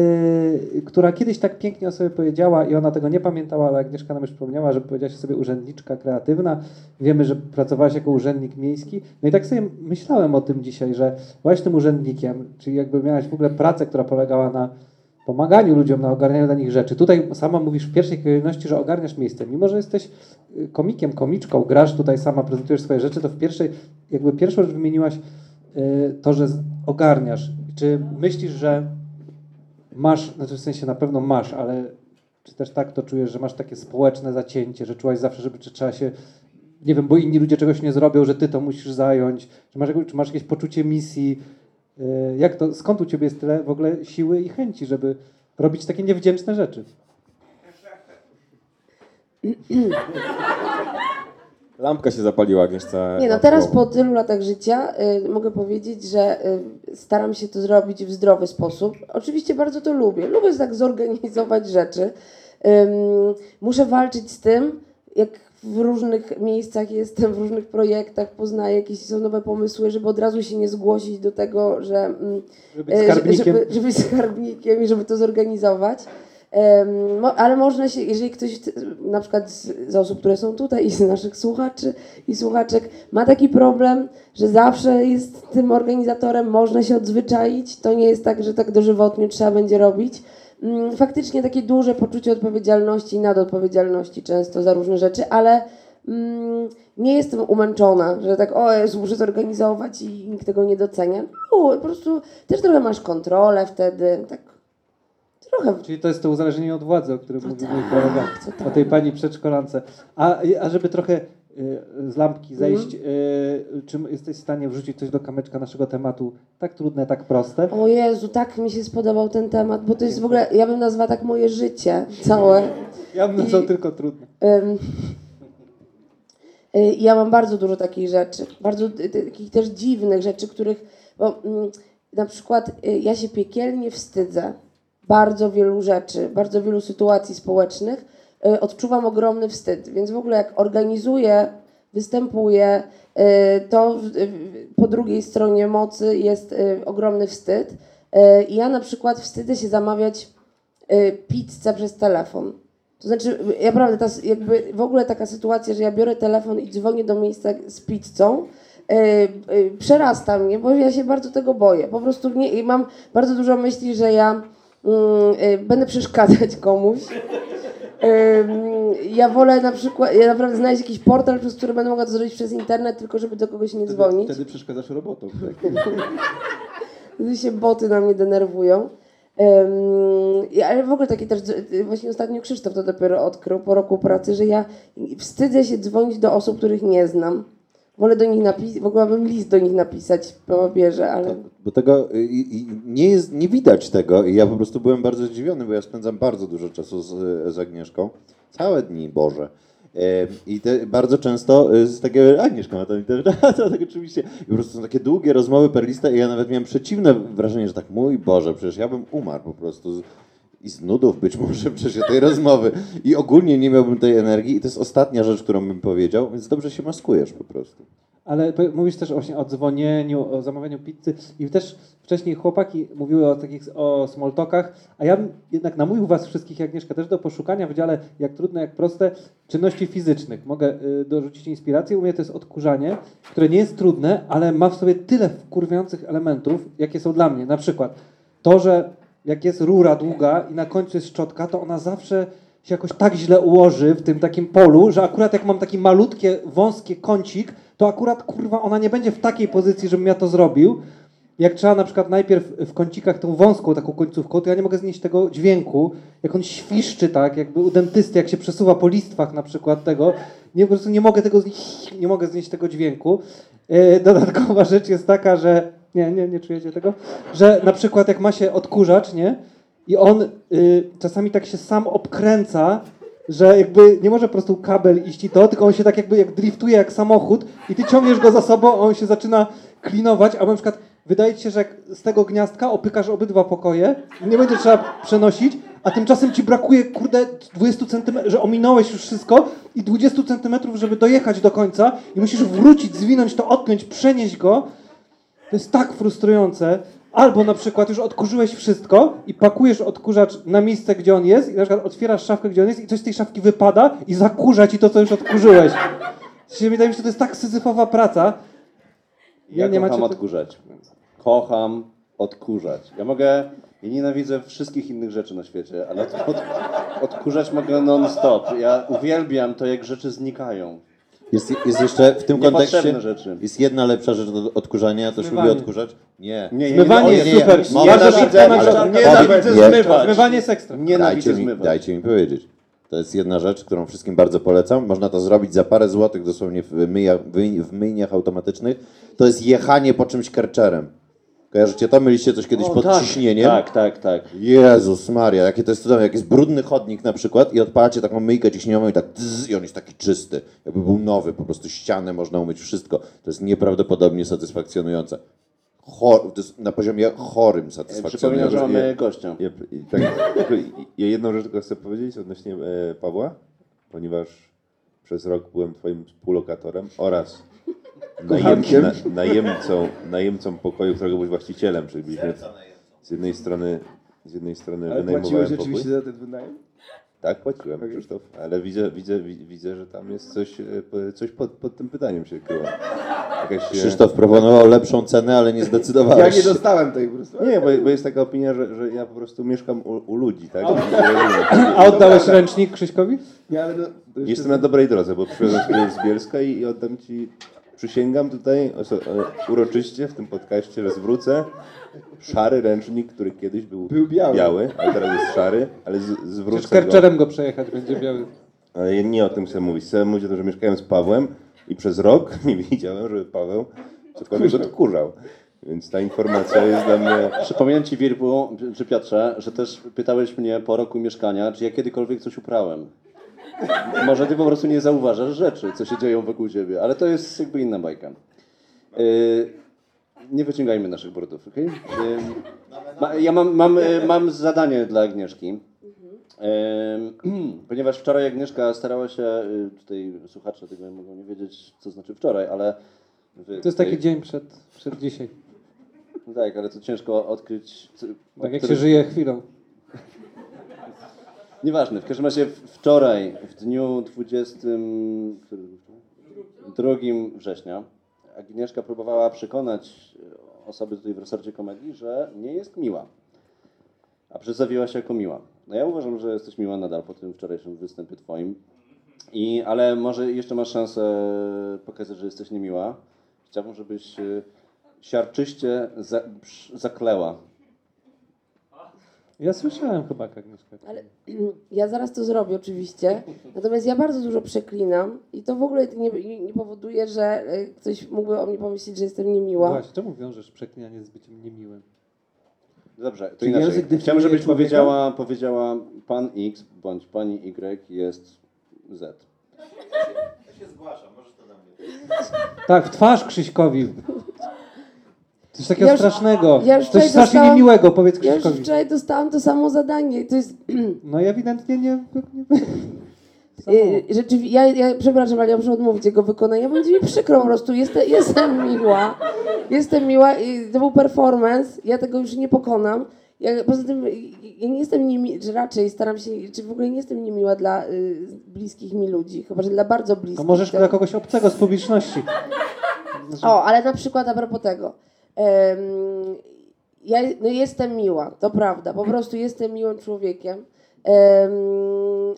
która kiedyś tak pięknie o sobie powiedziała i ona tego nie pamiętała, ale Agnieszka nam już przypomniała, że powiedziałaś sobie urzędniczka kreatywna. Wiemy, że pracowałaś jako urzędnik miejski. No i tak sobie myślałem o tym dzisiaj, że byłaś tym urzędnikiem, czyli jakby miałaś w ogóle pracę, która polegała na pomaganiu ludziom, na ogarnianiu dla nich rzeczy. Tutaj sama mówisz w pierwszej kolejności, że ogarniasz miejsce. Mimo, że jesteś y, komikiem, komiczką, grasz tutaj sama, prezentujesz swoje rzeczy, to w pierwszej, jakby pierwszą rzecz wymieniłaś y, to, że ogarniasz. Czy myślisz, że masz, znaczy w sensie na pewno masz, ale czy też tak to czujesz, że masz takie społeczne zacięcie, że czułaś zawsze, żeby czy trzeba się, nie wiem, bo inni ludzie czegoś nie zrobią, że ty to musisz zająć, czy masz, czy masz jakieś poczucie misji, Jak to, skąd u ciebie jest tyle w ogóle siły i chęci, żeby robić takie niewdzięczne rzeczy? Lampka się zapaliła Agnieszce. Nie no, teraz po tylu latach życia y, mogę powiedzieć, że y, staram się to zrobić w zdrowy sposób. Oczywiście bardzo to lubię. Lubię tak zorganizować rzeczy. Ym, muszę walczyć z tym, jak w różnych miejscach jestem, w różnych projektach, poznaję jakieś są nowe pomysły, żeby od razu się nie zgłosić do tego, że mm, Żeby być e, skarbnikiem. Żeby, żeby być skarbnikiem i żeby to zorganizować. Ale można się, jeżeli ktoś na przykład z, z osób, które są tutaj i z naszych słuchaczy i słuchaczek ma taki problem, że zawsze jest tym organizatorem, można się odzwyczaić. To nie jest tak, że tak dożywotnie trzeba będzie robić. Mm, Faktycznie takie duże poczucie odpowiedzialności i nadodpowiedzialności często za różne rzeczy, ale mm, nie jestem umęczona, że tak, o Jezu, muszę zorganizować i nikt tego nie docenia. No, po prostu też trochę masz kontrolę wtedy, tak trochę Czyli to jest to uzależnienie od władzy, o którym mówił mój tak, kolega, tak. o tej pani przedszkolance. A, a żeby trochę z lampki zejść, Mhm. y, czy jesteś w stanie wrzucić coś do kamyczka naszego tematu? Tak trudne, tak proste. O Jezu, tak mi się spodobał ten temat, bo to jest w ogóle, ja bym nazwała tak moje życie całe. Ja bym nazwał I- tylko trudne. Ym, y, Ja mam bardzo dużo takich rzeczy, bardzo y, takich też dziwnych rzeczy, których, bo mm, na przykład y, ja się piekielnie wstydzę bardzo wielu rzeczy, bardzo wielu sytuacji społecznych, y, odczuwam ogromny wstyd, więc w ogóle jak organizuję, występuję, y, to w- po drugiej stronie mocy jest y, ogromny wstyd. Y, ja na przykład wstydzę się zamawiać y, pizzę przez telefon. To znaczy, ja naprawdę, ta, jakby w ogóle taka sytuacja, że ja biorę telefon i dzwonię do miejsca z pizzą, yy, yy, przerasta mnie, bo ja się bardzo tego boję. Po prostu nie, i mam bardzo dużo myśli, że ja yy, będę przeszkadzać komuś. Ja wolę na przykład, ja naprawdę znaleźć jakiś portal, przez który będę mogła to zrobić przez internet, tylko żeby do kogoś nie dzwonić. Wtedy przeszkadzasz robotom. Tak? Wtedy się boty na mnie denerwują. Ale w ogóle takie też, właśnie ostatnio Krzysztof to dopiero odkrył po roku pracy, że ja wstydzę się dzwonić do osób, których nie znam. Wolę do nich napisać, w ogóle bym list do nich napisać po papierze, ale... Bo tego y, i, i nie, jest, nie widać tego i ja po prostu byłem bardzo zdziwiony, bo ja spędzam bardzo dużo czasu z, z Agnieszką. Całe dni, Boże. I te, bardzo często y, z takiego, Agnieszka ma to internet, tak oczywiście. I po prostu są takie długie rozmowy perliste i ja nawet miałem przeciwne wrażenie, że tak, mój Boże, przecież ja bym umarł po prostu. I z nudów być może w czasie tej rozmowy. I ogólnie nie miałbym tej energii. I to jest ostatnia rzecz, którą bym powiedział, więc dobrze się maskujesz po prostu. Ale mówisz też właśnie o dzwonieniu, o zamawianiu pizzy i też wcześniej chłopaki mówiły o takich o small talkach, a ja bym jednak namówił was wszystkich, Agnieszka, też do poszukania w dziale jak trudne, jak proste czynności fizycznych. Mogę y, dorzucić inspirację. U mnie to jest odkurzanie, które nie jest trudne, ale ma w sobie tyle wkurwiających elementów, jakie są dla mnie. Na przykład to, że jak jest rura długa i na końcu jest szczotka, to ona zawsze się jakoś tak źle ułoży w tym takim polu, że akurat jak mam taki malutkie, wąskie kącik, to akurat kurwa ona nie będzie w takiej pozycji, żebym ja to zrobił. Jak trzeba na przykład najpierw w kącikach tą wąską taką końcówką, to ja nie mogę znieść tego dźwięku, jak on świszczy tak, jakby u dentysty, jak się przesuwa po listwach na przykład tego, nie, po prostu nie mogę tego znieść, nie mogę znieść tego dźwięku. Yy, dodatkowa rzecz jest taka, że nie, nie, nie czujecie tego, że na przykład jak ma się odkurzacz, nie, i on y, czasami tak się sam obkręca, że jakby nie może po prostu kabel iść i to, tylko on się tak jakby jak driftuje jak samochód i ty ciągniesz go za sobą, on się zaczyna klinować, albo na przykład wydaje ci się, że z tego gniazdka opykasz obydwa pokoje, nie będzie trzeba przenosić, a tymczasem ci brakuje, kurde, 20 centymetrów, że ominąłeś już wszystko i 20 centymetrów, żeby dojechać do końca i musisz wrócić, zwinąć to, odpiąć, przenieść go. To jest tak frustrujące. Albo na przykład już odkurzyłeś wszystko i pakujesz odkurzacz na miejsce, gdzie on jest i na przykład otwierasz szafkę, gdzie on jest i coś z tej szafki wypada i zakurza ci to, co już odkurzyłeś. Się wydaje mi się, że to jest tak syzyfowa praca. Ja Nie, nie kocham macie- odkurzać. Kocham odkurzać. Ja mogę, ja nienawidzę wszystkich innych rzeczy na świecie, ale od, od, odkurzać mogę non-stop. Ja uwielbiam to, jak rzeczy znikają. Jest, jest jeszcze w tym kontekście rzeczy. jest jedna lepsza rzecz do odkurzania, ja też Zmywanie. lubię odkurzać. Nie. Nie, Zmywanie nie, jest super. Nie, Bardzo nienawidzę, szybko ale na- nienawidzę nie. zmywać. Zmywanie jest ekstra. Nienawidzę Dajcie mi, zmywać. dajcie mi powiedzieć. To jest jedna rzecz, którą wszystkim bardzo polecam. Można to zrobić za parę złotych dosłownie w, myja, wy- w myjniach automatycznych. To jest jechanie po czymś kerczerem. Kojarzycie to? Myliście coś kiedyś O, pod tak, ciśnieniem? Tak, tak, tak. Jezus Maria, jakie to jest cudowne, jak jest brudny chodnik na przykład i odpalacie taką myjkę ciśnieniową i tak dzz, i on jest taki czysty, jakby był nowy, po prostu ścianę można umyć, wszystko. To jest nieprawdopodobnie satysfakcjonujące. Chor, to jest na poziomie chorym Przypominam, satysfakcjonujące. że mamy Ja- gościa. Ja, tak, ja jedną rzecz tylko chcę powiedzieć odnośnie e, Pawła, ponieważ przez rok byłem twoim współlokatorem oraz najem, Kochankiem. na, najemcą, najemcą pokoju, którego byłeś właścicielem, czyli byliśmy z jednej strony, z jednej strony Ale wynajmowałem płaciłeś pokój. rzeczywiście za ten wynajem? Tak, płaciłem, Krzysztof, ale widzę, widzę, wi- widzę, że tam jest coś, e, coś pod, pod tym pytaniem się kryło. Jakaś, e, Krzysztof proponował lepszą cenę, ale nie Ja zdecydowałeś nie się. dostałem tej po prostu. Nie, bo, bo jest taka opinia, że, że ja po prostu mieszkam u, u ludzi, tak? A oddałeś ręcznik Krzyśkowi? Nie, ale no, Jestem na dobrej drodze, bo sobie z Bielska i, i oddam ci, przysięgam tutaj e, uroczyście w tym podcaście, że zwrócę szary ręcznik, który kiedyś był, Był biały. a teraz jest szary, ale z, Przecież zwrócę go. go przejechać będzie biały. Ale ja nie o tym chcę mówić. Chcę mówić o tym, że mieszkałem z Pawłem i przez rok nie widziałem, żeby Paweł cokolwiek odkurzał. Więc ta informacja jest dla mnie... Przypomniałem ci, Wirbu, czy Piotrze, że też pytałeś mnie po roku mieszkania, czy ja kiedykolwiek coś uprałem. Może ty po prostu nie zauważasz rzeczy, co się dzieją wokół ciebie, ale to jest jakby inna bajka. Yy, nie wyciągajmy naszych burdów, okej? Yy, ma, ja mam, mam, yy, mam zadanie dla Agnieszki. Ponieważ wczoraj Agnieszka starała się, tutaj słuchacze tego mogą nie wiedzieć, co znaczy wczoraj, ale... To jest taki dzień przed, przed dzisiaj. tak, ale to ciężko odkryć. co- Tak jak który- się żyje chwilą. Nieważne, w każdym razie wczoraj, w dniu 20. który był wczoraj? 2 września, Agnieszka próbowała przekonać e, osoby tutaj w resorcie komedii, że nie jest miła. A przedstawiła się jako miła. No ja uważam, że jesteś miła nadal po tym wczorajszym występie twoim. I, ale może jeszcze masz szansę pokazać, że jesteś niemiła. Chciałbym, żebyś e, siarczyście za, zakleła Ja słyszałem chyba jak Agnieszka. Ale ja zaraz to zrobię oczywiście. Natomiast ja bardzo dużo przeklinam i to w ogóle nie, nie powoduje, że e, ktoś mógłby o mnie pomyśleć, że jestem niemiła. Właśnie, czemu wiążesz przeklinanie z byciem niemiłym? Dobrze, to Czyli inaczej. Chciałbym, żebyś powiedziała, powiedziała pan X bądź pani Y jest Z. Tak, w twarz Krzyśkowi. Coś takiego Ja już- strasznego. ja już Coś strasznie dostałam- niemiłego, powiedz Ja już wczoraj dostałam to samo zadanie. To jest No i ewidentnie nie... Yy, Rzeczywiście, ja, ja przepraszam, ale ja muszę odmówić jego wykonania. Będzie mi przykro po prostu. Jestem, jestem miła. Jestem miła i to był performance. Ja tego już nie pokonam. Ja, poza tym ja nie jestem niemi, czy raczej staram się, czy w ogóle nie jestem niemiła dla y, bliskich mi ludzi. Chyba, że dla bardzo bliskich. To możesz Tak. dla kogoś obcego z publiczności. O, ale na przykład a propos tego. Ja no jestem miła, to prawda. Po prostu jestem miłym człowiekiem. Em,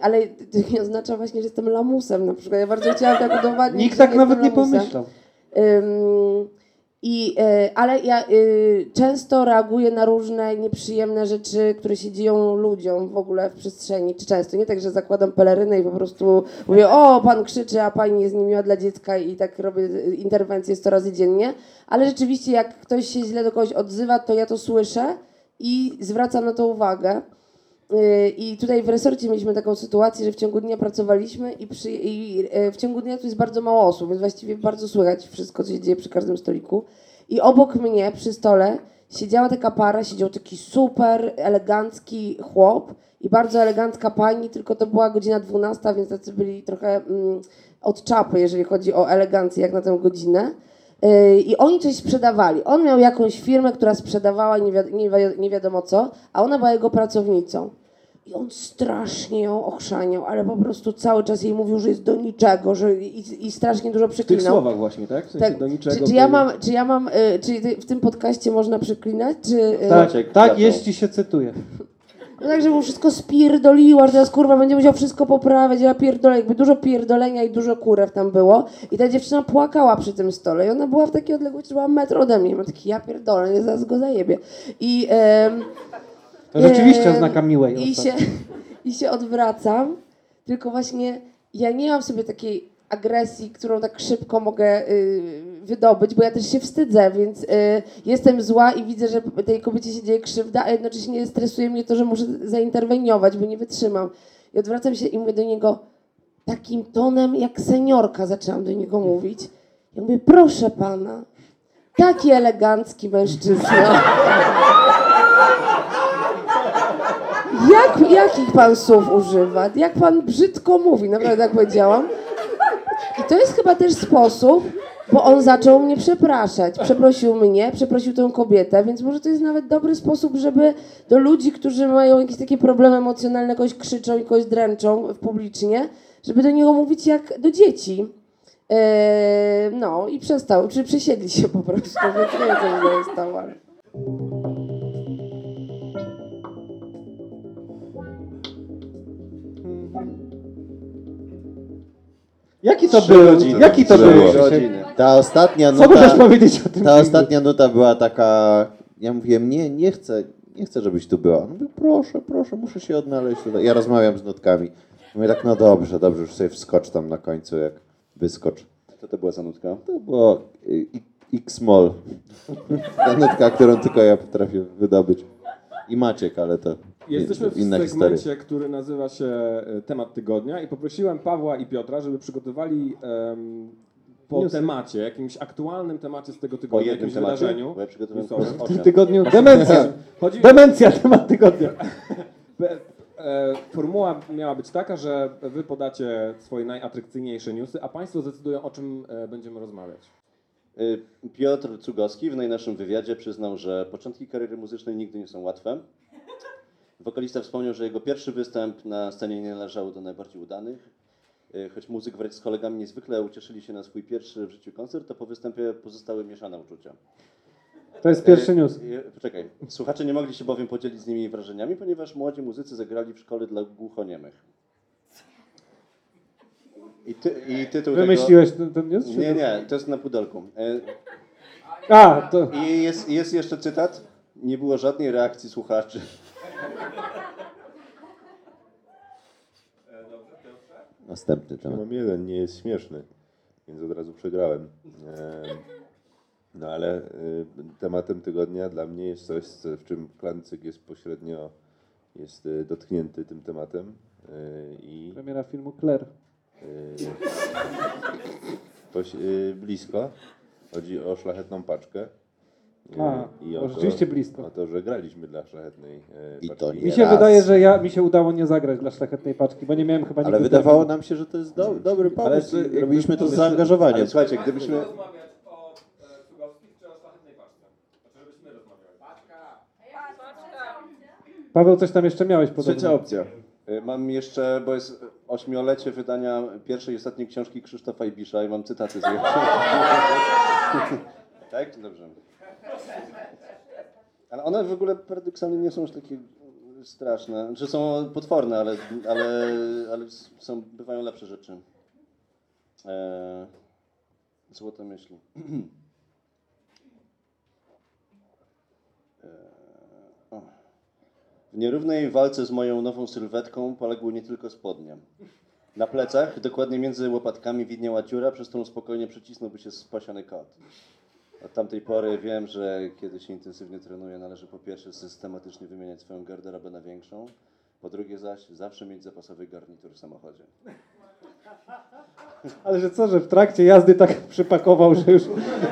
ale to nie oznacza właśnie, że jestem lamusem na przykład. Ja bardzo chciałam tak udowodnić. Nikt tak nawet nie lamusem. pomyślał. Ym, I, e, ale ja y, często reaguję na różne nieprzyjemne rzeczy, które się dzieją ludziom w ogóle w przestrzeni. Czy często, nie tak, że zakładam pelerynę i po prostu mówię, o, pan krzyczy, a pani jest niemiła dla dziecka i tak robię y, interwencje 100 razy dziennie. Ale rzeczywiście, jak ktoś się źle do kogoś odzywa, to ja to słyszę i zwracam na to uwagę. Y, I tutaj w resorcie mieliśmy taką sytuację, że w ciągu dnia pracowaliśmy i, przy, i e, w ciągu dnia tu jest bardzo mało osób, więc właściwie bardzo słychać wszystko, co się dzieje przy każdym stoliku. I obok mnie przy stole siedziała taka para, siedział taki super elegancki chłop i bardzo elegancka pani, tylko to była godzina 12, więc tacy byli trochę mm, od czapy, jeżeli chodzi o elegancję, jak na tę godzinę. Yy, I oni coś sprzedawali. On miał jakąś firmę, która sprzedawała nie, wi- nie, wi- nie wiadomo co, a ona była jego pracownicą. I on strasznie ją ochrzaniał, ale po prostu cały czas jej mówił, że jest do niczego, że i, i strasznie dużo W tych przeklinał. słowach właśnie, tak? W sensie Tak, do niczego. czy, czy ja mam, czy ja mam, y, czy w tym podcaście można przeklinać, czy... y, Tak, tak jeśli się cytuje. No tak, że mu wszystko spierdoliło, że teraz kurwa będzie musiał wszystko poprawiać, ja pierdolę, jakby dużo pierdolenia i dużo kurew tam było. I ta dziewczyna płakała przy tym stole i ona była w takiej odległości, że była metr ode mnie. Ja taki, ja pierdolę, nie zaraz go zajebie. I... em, To rzeczywiście em, oznaka miłej I się, I się odwracam, tylko właśnie ja nie mam w sobie takiej agresji, którą tak szybko mogę y, wydobyć, bo ja też się wstydzę, więc y, jestem zła i widzę, że tej kobiecie się dzieje krzywda, a jednocześnie stresuje mnie to, że muszę zainterweniować, bo nie wytrzymam. I odwracam się i mówię do niego takim tonem jak seniorka, zaczęłam do niego mówić. Ja mówię, proszę pana, taki elegancki mężczyzna. Jak, jakich pan słów używa? Jak pan brzydko mówi? Naprawdę tak powiedziałam. I to jest chyba też sposób, bo on zaczął mnie przepraszać. Przeprosił mnie, przeprosił tę kobietę, więc może to jest nawet dobry sposób, żeby do ludzi, którzy mają jakieś takie problemy emocjonalne, kogoś krzyczą i kogoś dręczą publicznie, żeby do niego mówić jak do dzieci. Eee, no i przestał, czy przesiedli się po prostu, więc nie wiem, co się stało. Jaki to Trzy był? godziny. Jaki to Trzy był? godziny. Ta ostatnia Co możesz powiedzieć o tym ta filmie? ostatnia nuta była taka, ja mówiłem, nie, nie chcę, nie chcę, żebyś tu była. On mówi, proszę, proszę, muszę się odnaleźć tutaj. Ja rozmawiam z nutkami. Mówię tak, no dobrze, dobrze, już sobie wskocz tam na końcu, jak wyskocz. Co to była za nutka? To było y, X-Mall. Ta nutka, którą tylko ja potrafię wydobyć. I Maciek, ale to Jesteśmy w segmencie, historia. który nazywa się e, Temat Tygodnia i poprosiłem Pawła i Piotra, żeby przygotowali em, po temacie, jakimś aktualnym temacie z tego Po tygodnia, jednym jakimś temacie? wydarzeniu. Bo ja przygotowałem po W tym tygodniu demencja. Chodzi, Demencja, temat tygodnia. e, formuła miała być taka, że wy podacie swoje najatrakcyjniejsze newsy, a państwo zdecydują, o czym e, będziemy rozmawiać. Piotr Cugowski w najnowszym wywiadzie przyznał, że początki kariery muzycznej nigdy nie są łatwe. Wokalista wspomniał, że jego pierwszy występ na scenie nie należał do najbardziej udanych. Y, Choć muzyk wraz z kolegami niezwykle ucieszyli się na swój pierwszy w życiu koncert, to po występie pozostały mieszane uczucia. To jest pierwszy Y, news. y, Poczekaj. Słuchacze nie mogli się bowiem podzielić z nimi wrażeniami, ponieważ młodzi muzycy zagrali w szkole dla głuchoniemych. I, ty, i tytuł Wymyśliłeś ten, ten news? tego... Nie, nie, to jest na pudelku. A, to... I jest, jest jeszcze cytat. Nie było żadnej reakcji słuchaczy. Następny Ja temat. mam jeden, nie jest śmieszny, więc od razu przegrałem. Em, No ale y, tematem tygodnia dla mnie jest coś, co- w czym Klancyk jest pośrednio jest y, dotknięty tym tematem. y, I Premiera filmu Claire. poś- blisko. Chodzi o szlachetną paczkę. A, i to rzeczywiście blisko. O to, że graliśmy dla szlachetnej y, I paczki. to nie Mi się raz. wydaje, że ja, mi się udało nie zagrać dla szlachetnej paczki, bo nie miałem chyba Ale wydawało terminu. nam się, że to jest do, dobry Ale pomysł. to jakby- Robiliśmy to z zaangażowaniem. Ale słuchajcie, gdybyśmy... rozmawiać o Cugowskich czy o szlachetnej paczce? Znaczy. Paweł, coś tam jeszcze miałeś podobno. Trzecia opcja. y, Mam jeszcze, bo jest ośmiolecie wydania pierwszej i ostatniej książki Krzysztofa Ibisza i mam cytaty z jego Tak? Dobrze. Ale one w ogóle paradoksalnie nie są już takie straszne. Znaczy są potworne, ale, ale, ale są, bywają lepsze rzeczy. Eee, złote myśli. O. W nierównej walce z moją nową sylwetką poległy nie tylko spodnie. Na plecach, dokładnie między łopatkami, widniała dziura, przez którą spokojnie przycisnąłby się spasiony kot. Od tamtej pory wiem, że kiedy się intensywnie trenuje, należy po pierwsze systematycznie wymieniać swoją garderobę na większą, po drugie zaś zawsze mieć zapasowy garnitur w samochodzie. Ale że co, że w trakcie jazdy tak przypakował, że już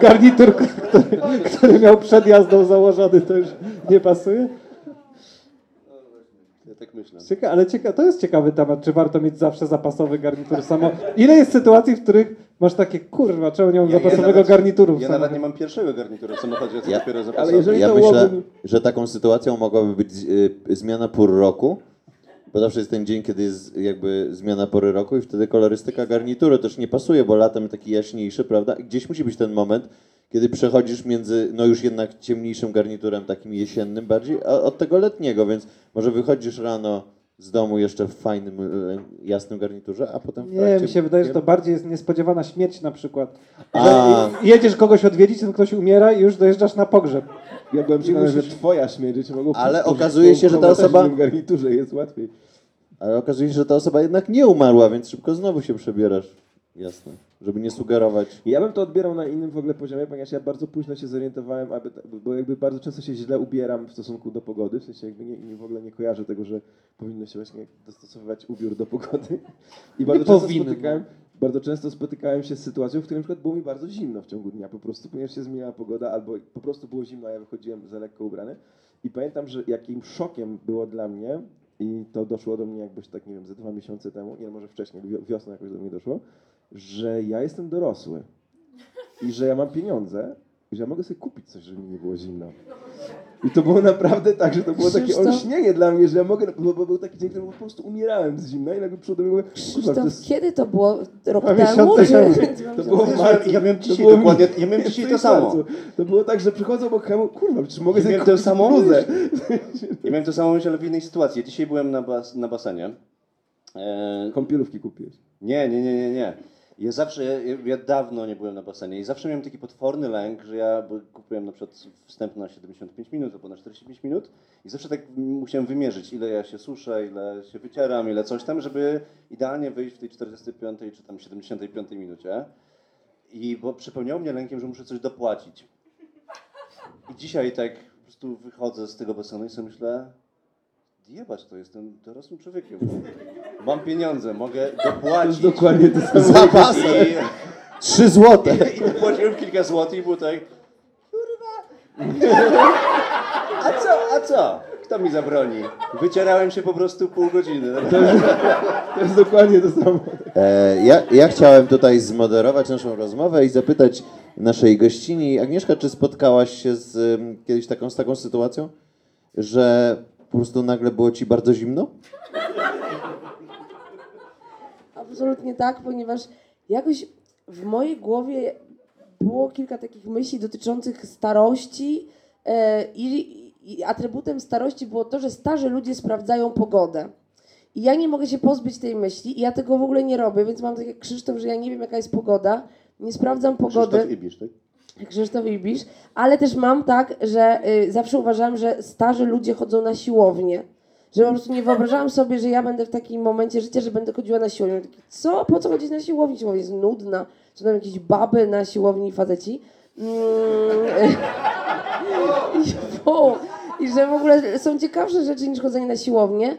garnitur, który, który miał przed jazdą założony, to już nie pasuje? Ja tak myślę. Cieka, ale cieka, to jest ciekawy temat, czy warto mieć zawsze zapasowy garnitur samo. Ile jest sytuacji, w których masz takie, kurwa, czemu nie mam Ja- ja zapasowego nawet- garnituru w Ja nawet nie mam pierwszego garnitura w samochodzie, co Ja- dopiero Ale zapasowy. jeżeli Ja to myślę, że taką sytuacją mogłaby być y, zmiana pór roku, bo zawsze jest ten dzień, kiedy jest jakby zmiana pory roku i wtedy kolorystyka garnituru też nie pasuje, bo latem taki jaśniejszy, prawda? I gdzieś musi być ten moment, kiedy przechodzisz między, no już jednak ciemniejszym garniturem, takim jesiennym bardziej, a od tego letniego, więc może wychodzisz rano z domu jeszcze w fajnym, y, jasnym garniturze, a potem w Nie, mi się wydaje, że to bardziej jest niespodziewana śmierć na przykład. A. Jedziesz kogoś odwiedzić, ten ktoś umiera i już dojeżdżasz na pogrzeb. Ja byłem przekonany, że twoja śmierć cię Ale okazuje się, że ta osoba- w garniturze jest łatwiej. Ale okazuje się, że ta osoba jednak nie umarła, więc szybko znowu się przebierasz jasne. Żeby nie sugerować. Ja bym to odbierał na innym w ogóle poziomie, ponieważ ja bardzo późno się zorientowałem, aby, bo jakby bardzo często się źle ubieram w stosunku do pogody, w sensie jakby nie, nie w ogóle nie kojarzę tego, że powinno się właśnie dostosowywać ubiór do pogody. I bardzo często powinno. spotykałem, bardzo często spotykałem się z sytuacją, w której na przykład było mi bardzo zimno w ciągu dnia po prostu, ponieważ się zmieniała pogoda, albo po prostu było zimno, a ja wychodziłem za lekko ubrany. I pamiętam, że jakim szokiem było dla mnie, i to doszło do mnie jakbyś tak, nie wiem, ze dwa miesiące temu, nie może wcześniej, wio- wiosną jakoś do mnie doszło, że ja jestem dorosły i że ja mam pieniądze i że ja mogę sobie kupić coś, żeby mi nie było zimno. I to było naprawdę tak, że to było takie Krzysztof- olśnienie dla mnie, że ja mogę, bo, bo był taki dzień, który po prostu umierałem z zimna i nagle przyszło do mnie, mówię, kurwa, to Krzysztof, jest... kiedy to było? Rok temu? Czy... To było w Ja- marcu. ja miałem To dzisiaj dokładnie- ja miałem dzisiaj to samo. marcu. To było tak, że przychodzę obok chemu, kurwa, czy mogę Ja sobie kupić samą bluzę? Ja miałem to myśl, ale w innej sytuacji. Dzisiaj byłem na, bas na basenie. E, Kąpielówki kupiłeś. nie, nie, nie, nie, nie. Ja zawsze, ja, ja dawno nie byłem na basenie i zawsze miałem taki potworny lęk, że ja kupiłem na przykład wstęp na 75 minut albo na 45 minut i zawsze tak musiałem wymierzyć, ile ja się suszę, ile się wycieram, ile coś tam, żeby idealnie wyjść w tej 45 czy tam 75 minucie. I bo mnie lękiem, że muszę coś dopłacić. I dzisiaj tak po prostu wychodzę z tego basenu i sobie myślę, jebać to, jestem dorosłym człowiekiem. Mam pieniądze, mogę To jest dopłacić. dokładnie to samo. Za basen! I, Trzy złote! I dopłaciłem kilka złotych i było tak, kurwa. A co, a co? Kto mi zabroni? Wycierałem się po prostu pół godziny. To jest dokładnie to samo. E, ja, ja chciałem tutaj zmoderować naszą rozmowę i zapytać naszej gościni. Agnieszka, czy spotkałaś się z, kiedyś taką, z taką sytuacją, że po prostu nagle było ci bardzo zimno? Absolutnie tak, ponieważ jakoś w mojej głowie było kilka takich myśli dotyczących starości e, i, i atrybutem starości było to, że starzy ludzie sprawdzają pogodę. I ja nie mogę się pozbyć tej myśli i ja tego w ogóle nie robię, więc mam tak jak Krzysztof, że ja nie wiem jaka jest pogoda, nie sprawdzam pogody. Krzysztof Ibisz, tak? Krzysztof Ibisz, ale też mam tak, że y, zawsze uważałam, że starzy ludzie chodzą na siłownię. Że po prostu nie wyobrażałam sobie, że ja będę w takim momencie życia, że będę chodziła na siłownię. Takie, co? Po co chodzić na siłownię? Siłownia jest nudna. Są tam jakieś baby na siłowni, faceci. Mm, i, I że w ogóle są ciekawsze rzeczy niż chodzenie na siłownię.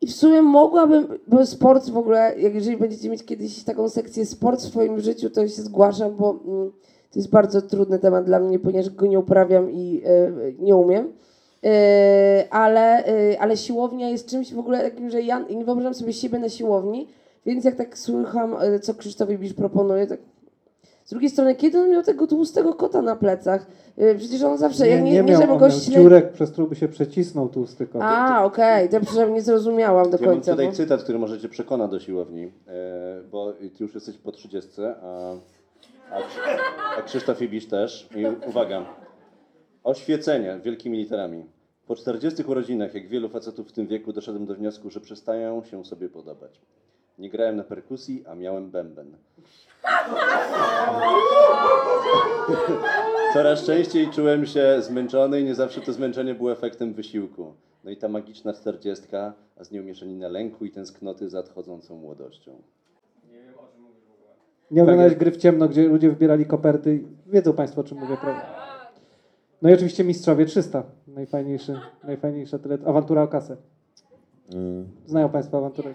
I w sumie mogłabym, bo sport w ogóle, jak jeżeli będziecie mieć kiedyś taką sekcję sport w swoim życiu, to się zgłaszam, bo mm, to jest bardzo trudny temat dla mnie, ponieważ go nie uprawiam i e, nie umiem. E, ale, e, ale siłownia jest czymś w ogóle takim, że ja nie wyobrażam sobie siebie na siłowni, więc jak tak słucham, co Krzysztof Ibisz proponuje, tak z drugiej strony, kiedy on miał tego tłustego kota na plecach? Przecież on zawsze, jak nie, nie, miał, żeby on go miał dziurek, przez który by się przecisnął tłusty kot. A, okej, to przynajmniej nie zrozumiałam do Ja mam końca. tutaj bo- cytat, który możecie przekonać do siłowni, bo ty już jesteś po 30, a, a, a Krzysztof Ibisz też. I uwaga, oświecenie wielkimi literami. Po 40 urodzinach, jak wielu facetów w tym wieku, doszedłem do wniosku, że przestają się sobie podobać. Nie grałem na perkusji, a miałem bęben. Coraz częściej czułem się zmęczony i nie zawsze to zmęczenie było efektem wysiłku. No i ta magiczna czterdziestka, a z nią mieszanina lęku i tęsknoty za odchodzącą młodością. Nie oglądałeś jest. gry w ciemno, gdzie ludzie wybierali koperty. Wiedzą Państwo, o czym mówię, prawda? No i oczywiście Mistrzowie 300. Najfajniejszy, najfajniejsza tyle. Awantura o kasę. Mm. Znają Państwo awanturę?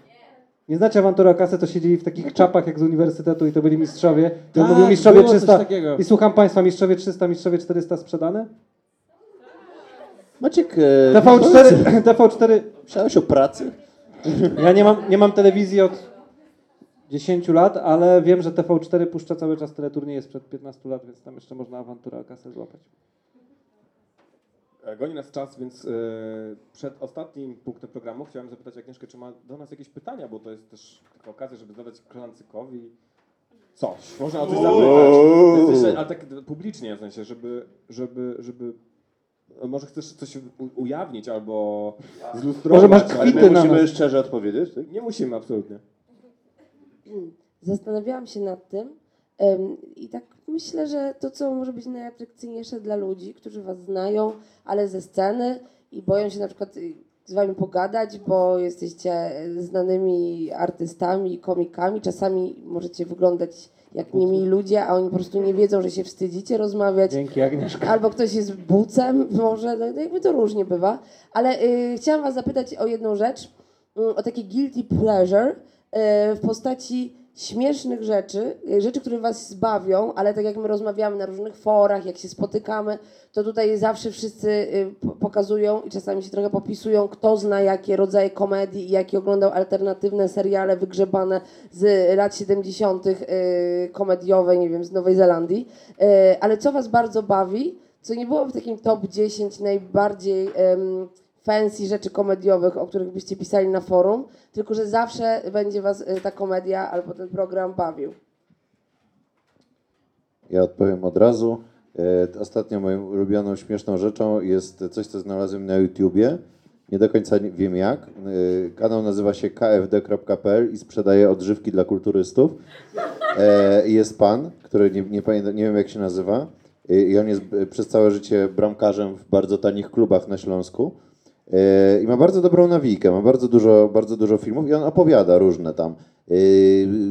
Nie znacie awantury o kasę, to siedzieli w takich czapach jak z uniwersytetu i to byli mistrzowie. I on Tak, mówił mistrzowie było coś 300. takiego. I słucham Państwa, mistrzowie 300, mistrzowie 400 sprzedane? Maciek, e, TV4, TV4 myślałeś o pracy? Ja nie mam, nie mam telewizji od 10 lat, ale wiem, że TV4 puszcza cały czas teleturnieje sprzed 15 lat, więc tam jeszcze można awanturę o kasę złapać. E, Goni nas czas, więc e, przed ostatnim punktem programu chciałem zapytać Agnieszkę, czy ma do nas jakieś pytania, bo to jest też taka okazja, żeby zadać Kolancykowi coś. Można o coś zapytać. Ale tak publicznie, w sensie, żeby, żeby, żeby e, może chcesz coś ujawnić albo zlustrować. Może masz Ale Kwity my na musimy szczerze odpowiedzieć, tak? Nie musimy, absolutnie. Zastanawiałam się nad tym i tak myślę, że to, co może być najatrakcyjniejsze dla ludzi, którzy was znają, ale ze sceny i boją się na przykład y, z wami pogadać, bo jesteście e, znanymi artystami, komikami. Czasami możecie wyglądać jak niemili ludzie, a oni po prostu nie wiedzą, że się wstydzicie rozmawiać. Dzięki Agnieszka. Albo ktoś jest bucem, może, no, no jakby to różnie bywa. Ale y, chciałam was zapytać o jedną rzecz, y, o takie guilty pleasure w postaci śmiesznych rzeczy, y, rzeczy, które was zbawią, ale tak jak my rozmawiamy na różnych forach, jak się spotykamy, to tutaj zawsze wszyscy po- pokazują i czasami się trochę popisują, kto zna jakie rodzaje komedii i jakie oglądał alternatywne seriale wygrzebane z lat 70. y, komediowe, nie wiem, z Nowej Zelandii. Ale co was bardzo bawi, co nie było w takim top 10 najbardziej fancy rzeczy komediowych, o których byście pisali na forum, tylko że zawsze będzie was y, ta komedia albo ten program bawił. Ja odpowiem od razu. E, Ostatnio moją ulubioną, śmieszną rzeczą jest coś, co znalazłem na YouTubie. Nie do końca wiem jak. E, Kanał nazywa się kfd.pl i sprzedaje odżywki dla kulturystów. E, jest pan, który nie, nie, nie wiem jak się nazywa. I on jest przez całe życie bramkarzem w bardzo tanich klubach na Śląsku. E, I ma bardzo dobrą nawijkę, ma bardzo dużo, bardzo dużo filmów i on opowiada różne tam. e,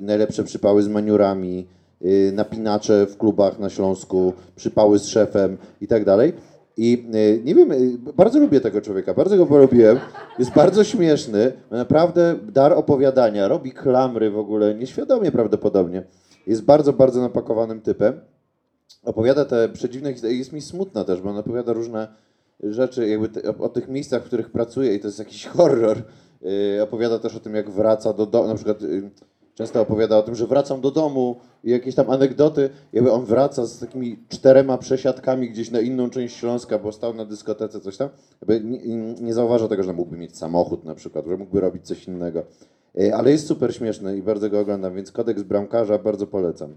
Najlepsze przypały z maniurami, y, napinacze w klubach na Śląsku, przypały z szefem i tak dalej. I nie wiem, bardzo lubię tego człowieka, bardzo go polubiłem. Jest bardzo śmieszny, ma naprawdę dar opowiadania, robi klamry w ogóle, nieświadomie prawdopodobnie. Jest bardzo, bardzo napakowanym typem. Opowiada te przedziwne historie, jest mi smutno też, bo on opowiada różne rzeczy, jakby te, o, o tych miejscach, w których pracuje i to jest jakiś horror. Yy, opowiada też o tym, jak wraca do domu, na przykład yy, często opowiada o tym, że wracam do domu i jakieś tam anegdoty, jakby on wraca z takimi czterema przesiadkami gdzieś na inną część Śląska, bo stał na dyskotece, coś tam, jakby nie, nie zauważa tego, że mógłby mieć samochód na przykład, że mógłby robić coś innego. Yy, ale jest super śmieszny i bardzo go oglądam, więc kodeks bramkarza bardzo polecam.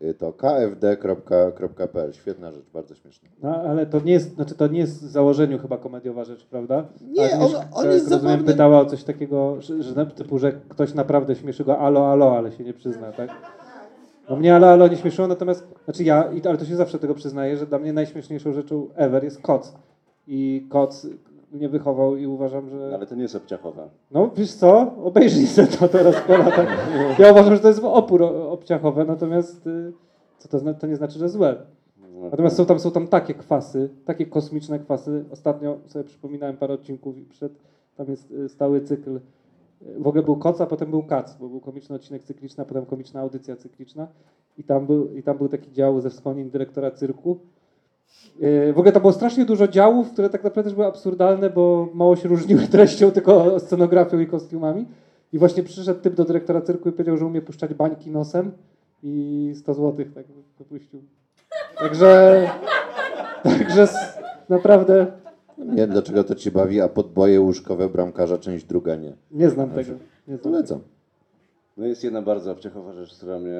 Yy, to kfd.pl, świetna rzecz, bardzo śmieszna. No, ale to nie jest, znaczy to nie jest w założeniu chyba komediowa rzecz, prawda? Nie, on- Agnieszka, on jest rozumiem, zabawny. pytała o coś takiego, że, że typu, że ktoś naprawdę śmieszy go alo, alo, ale się nie przyzna, tak? No mnie alo, alo nie śmieszyło, natomiast, znaczy ja, ale to się zawsze tego przyznaję, że dla mnie najśmieszniejszą rzeczą ever jest koc. I koc mnie wychował i uważam, że... Ale to nie jest obciachowe. No wiesz co, obejrzyj sobie to teraz po latach. Ja uważam, że to jest opór obciachowe, natomiast y, co to, to nie znaczy, że złe. Natomiast są tam, są tam takie kwasy, takie kosmiczne kwasy. Ostatnio sobie przypominałem parę odcinków i przed, tam jest y, stały cykl. y, W ogóle był koc, a potem był kac, bo był komiczny odcinek cykliczny, a potem komiczna audycja cykliczna. I tam był, i tam był taki dział ze wspomnień dyrektora cyrku. Yy, W ogóle tam było strasznie dużo działów, które tak naprawdę też były absurdalne, bo mało się różniły treścią, tylko scenografią i kostiumami. I właśnie przyszedł typ do dyrektora cyrku i powiedział, że umie puszczać bańki nosem i 100 zł tak wypuścił. Także, także naprawdę Nie wiem, dlaczego to cię bawi, a podboje łóżkowe bramkarza, część druga nie. nie znam tego. Nie znam tego. Polecam. No jest jedna bardzo obciachowa rzecz, która mnie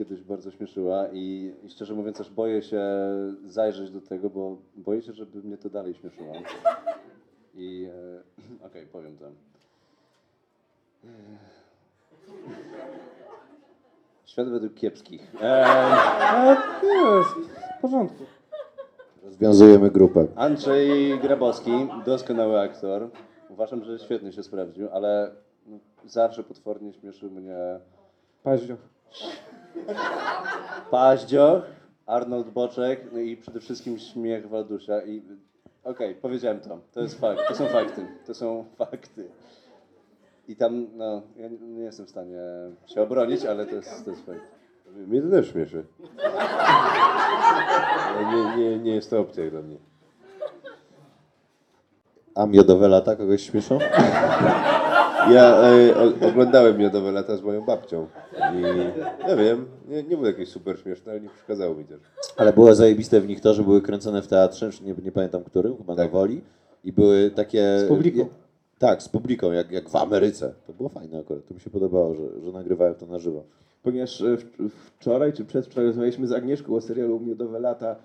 kiedyś bardzo śmieszyła i, i szczerze mówiąc też boję się zajrzeć do tego, bo boję się, żeby mnie to dalej śmieszyło. I e, okej, powiem to. Świat według kiepskich. E, jest w porządku. Rozwiązujemy grupę. Andrzej Grabowski, doskonały aktor. Uważam, że świetnie się sprawdził, ale no, zawsze potwornie śmieszył mnie Paździo. Paździoch, Arnold Boczek, no i przede wszystkim śmiech Waldusia. I okej, powiedziałem to. To jest fakt. To są fakty. To są fakty. I tam, no, ja nie jestem w stanie się obronić, ale to jest, to jest fakt. Mnie to też śmieszy. Nie, nie, nie jest to opcja dla mnie. A miodowe lata kogoś śmieszą? Ja e, oglądałem Miodowe lata z moją babcią i ja wiem, nie, nie był jakiś super śmieszny, ale nie przeszkadzało mi też. Ale było zajebiste w nich to, że były kręcone w teatrze, nie, nie pamiętam którym, chyba na Tak. Woli. I były takie... Z publiką. tak, z publiką, jak, jak w Ameryce. To było fajne akurat, to mi się podobało, że, że nagrywają to na żywo. Ponieważ e, wczoraj czy przedwczoraj rozmawialiśmy z Agnieszką o serialu Miodowe Lata,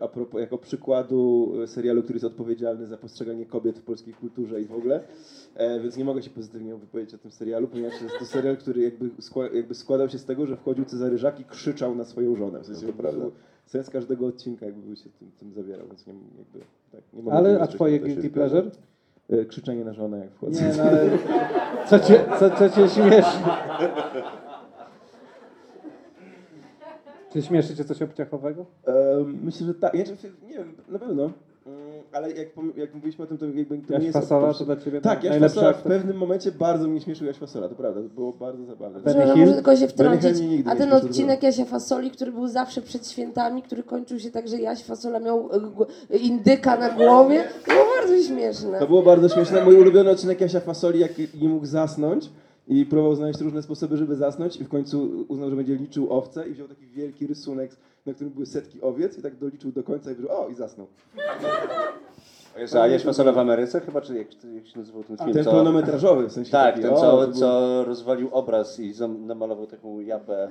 a propos, jako przykładu e, serialu, który jest odpowiedzialny za postrzeganie kobiet w polskiej kulturze i w ogóle. E, więc nie mogę się pozytywnie wypowiedzieć o tym serialu, ponieważ jest to serial, który jakby, skła, jakby składał się z tego, że wchodził Cezary Żak i krzyczał na swoją żonę. W sensie No prawda. sens każdego odcinka jakby był się tym, tym zawierał, więc nie, jakby, tak, nie mogę Ale a twoje guilty pleasure? e, krzyczenie na żonę, jak wchodzę. Nie, no ale co cię, co, co cię śmieszy? Czy śmieszy cię coś obciachowego? Em, myślę, że tak. Nie, czy- nie wiem, na pewno. Mm, Ale jak, jak mówiliśmy o tym, to jakby to nie Jaś jest... Fasola to dla ciebie Tak, Jaś Fasola w pewnym momencie bardzo mnie śmieszył Jaś Fasola, to prawda, to było bardzo zabawne. Przepraszam, może tylko się wtrącić. A nie ten odcinek Jasia Fasoli, który był zawsze przed świętami, który kończył się tak, że Jaś Fasola miał e, indyka na głowie, to było bardzo śmieszne. To było bardzo śmieszne. Mój ulubiony odcinek Jasia Fasoli, jak nie mógł zasnąć i próbował znaleźć różne sposoby, żeby zasnąć i w końcu uznał, że będzie liczył owce i wziął taki wielki rysunek, na którym były setki owiec i tak doliczył do końca i wyżył, o i zasnął. A Jaś Fasola w Ameryce chyba, czy jak, jak się nazywał ten film? Ten co- pełnometrażowy, w sensie Tak, taki, ten co, co rozwalił obraz i zam- namalował taką japę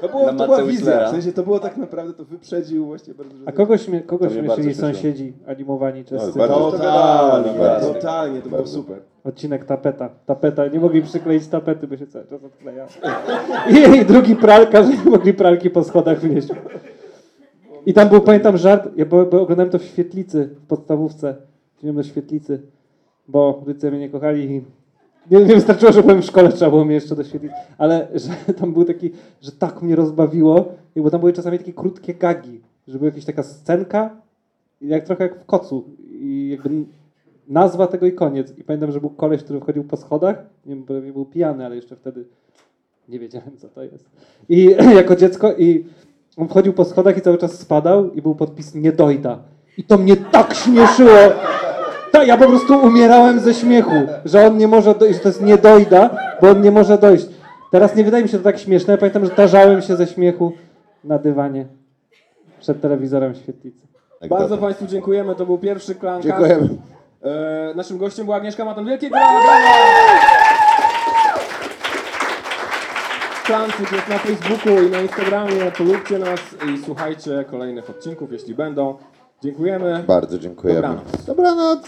To, było, na to była wizja, w sensie to było tak naprawdę, to wyprzedził właściwie bardzo dużo A kogo, śmie, kogo To mnie bardzo śmieszyli sąsiedzi animowani czescy? bardzo- To Totalnie, Bardzo. totalnie, to było super. Odcinek tapeta. Tapeta. Nie mogli przykleić tapety, bo się cały czas odkleja. I, I drugi pralka, że nie mogli pralki po schodach wnieść. I tam był, pamiętam, żart, ja bo, bo oglądałem to w świetlicy, w podstawówce. Chodziłem do świetlicy, bo rodzice mnie nie kochali i nie, nie wystarczyło, że byłem w szkole, trzeba było mnie jeszcze do świetlicy. Ale że tam był taki, że tak mnie rozbawiło, bo tam były czasami takie krótkie gagi, że była jakaś taka scenka, jak trochę jak w kocu. I jakby nazwa tego i koniec. I pamiętam, że był koleś, który wchodził po schodach, nie wiem, pewnie był pijany, ale jeszcze wtedy nie wiedziałem, co to jest. I jako dziecko i on wchodził po schodach i cały czas spadał i był podpis nie dojda. I to mnie tak śmieszyło. Ta, ja po prostu umierałem ze śmiechu, że on nie może dojść, że to jest nie dojda, bo on nie może dojść. Teraz nie wydaje mi się to tak śmieszne. Ja pamiętam, że tarzałem się ze śmiechu na dywanie przed telewizorem w świetlicy. Bardzo Anegdota. Państwu dziękujemy, to był pierwszy Klancast. Dziękujemy. E, naszym gościem była Agnieszka Maton. Wielkie brawa! Substancyk jest na Facebooku i na Instagramie. Polubcie nas i słuchajcie kolejnych odcinków, jeśli będą. Dziękujemy. Bardzo dziękujemy. Dobranoc. Dobranoc.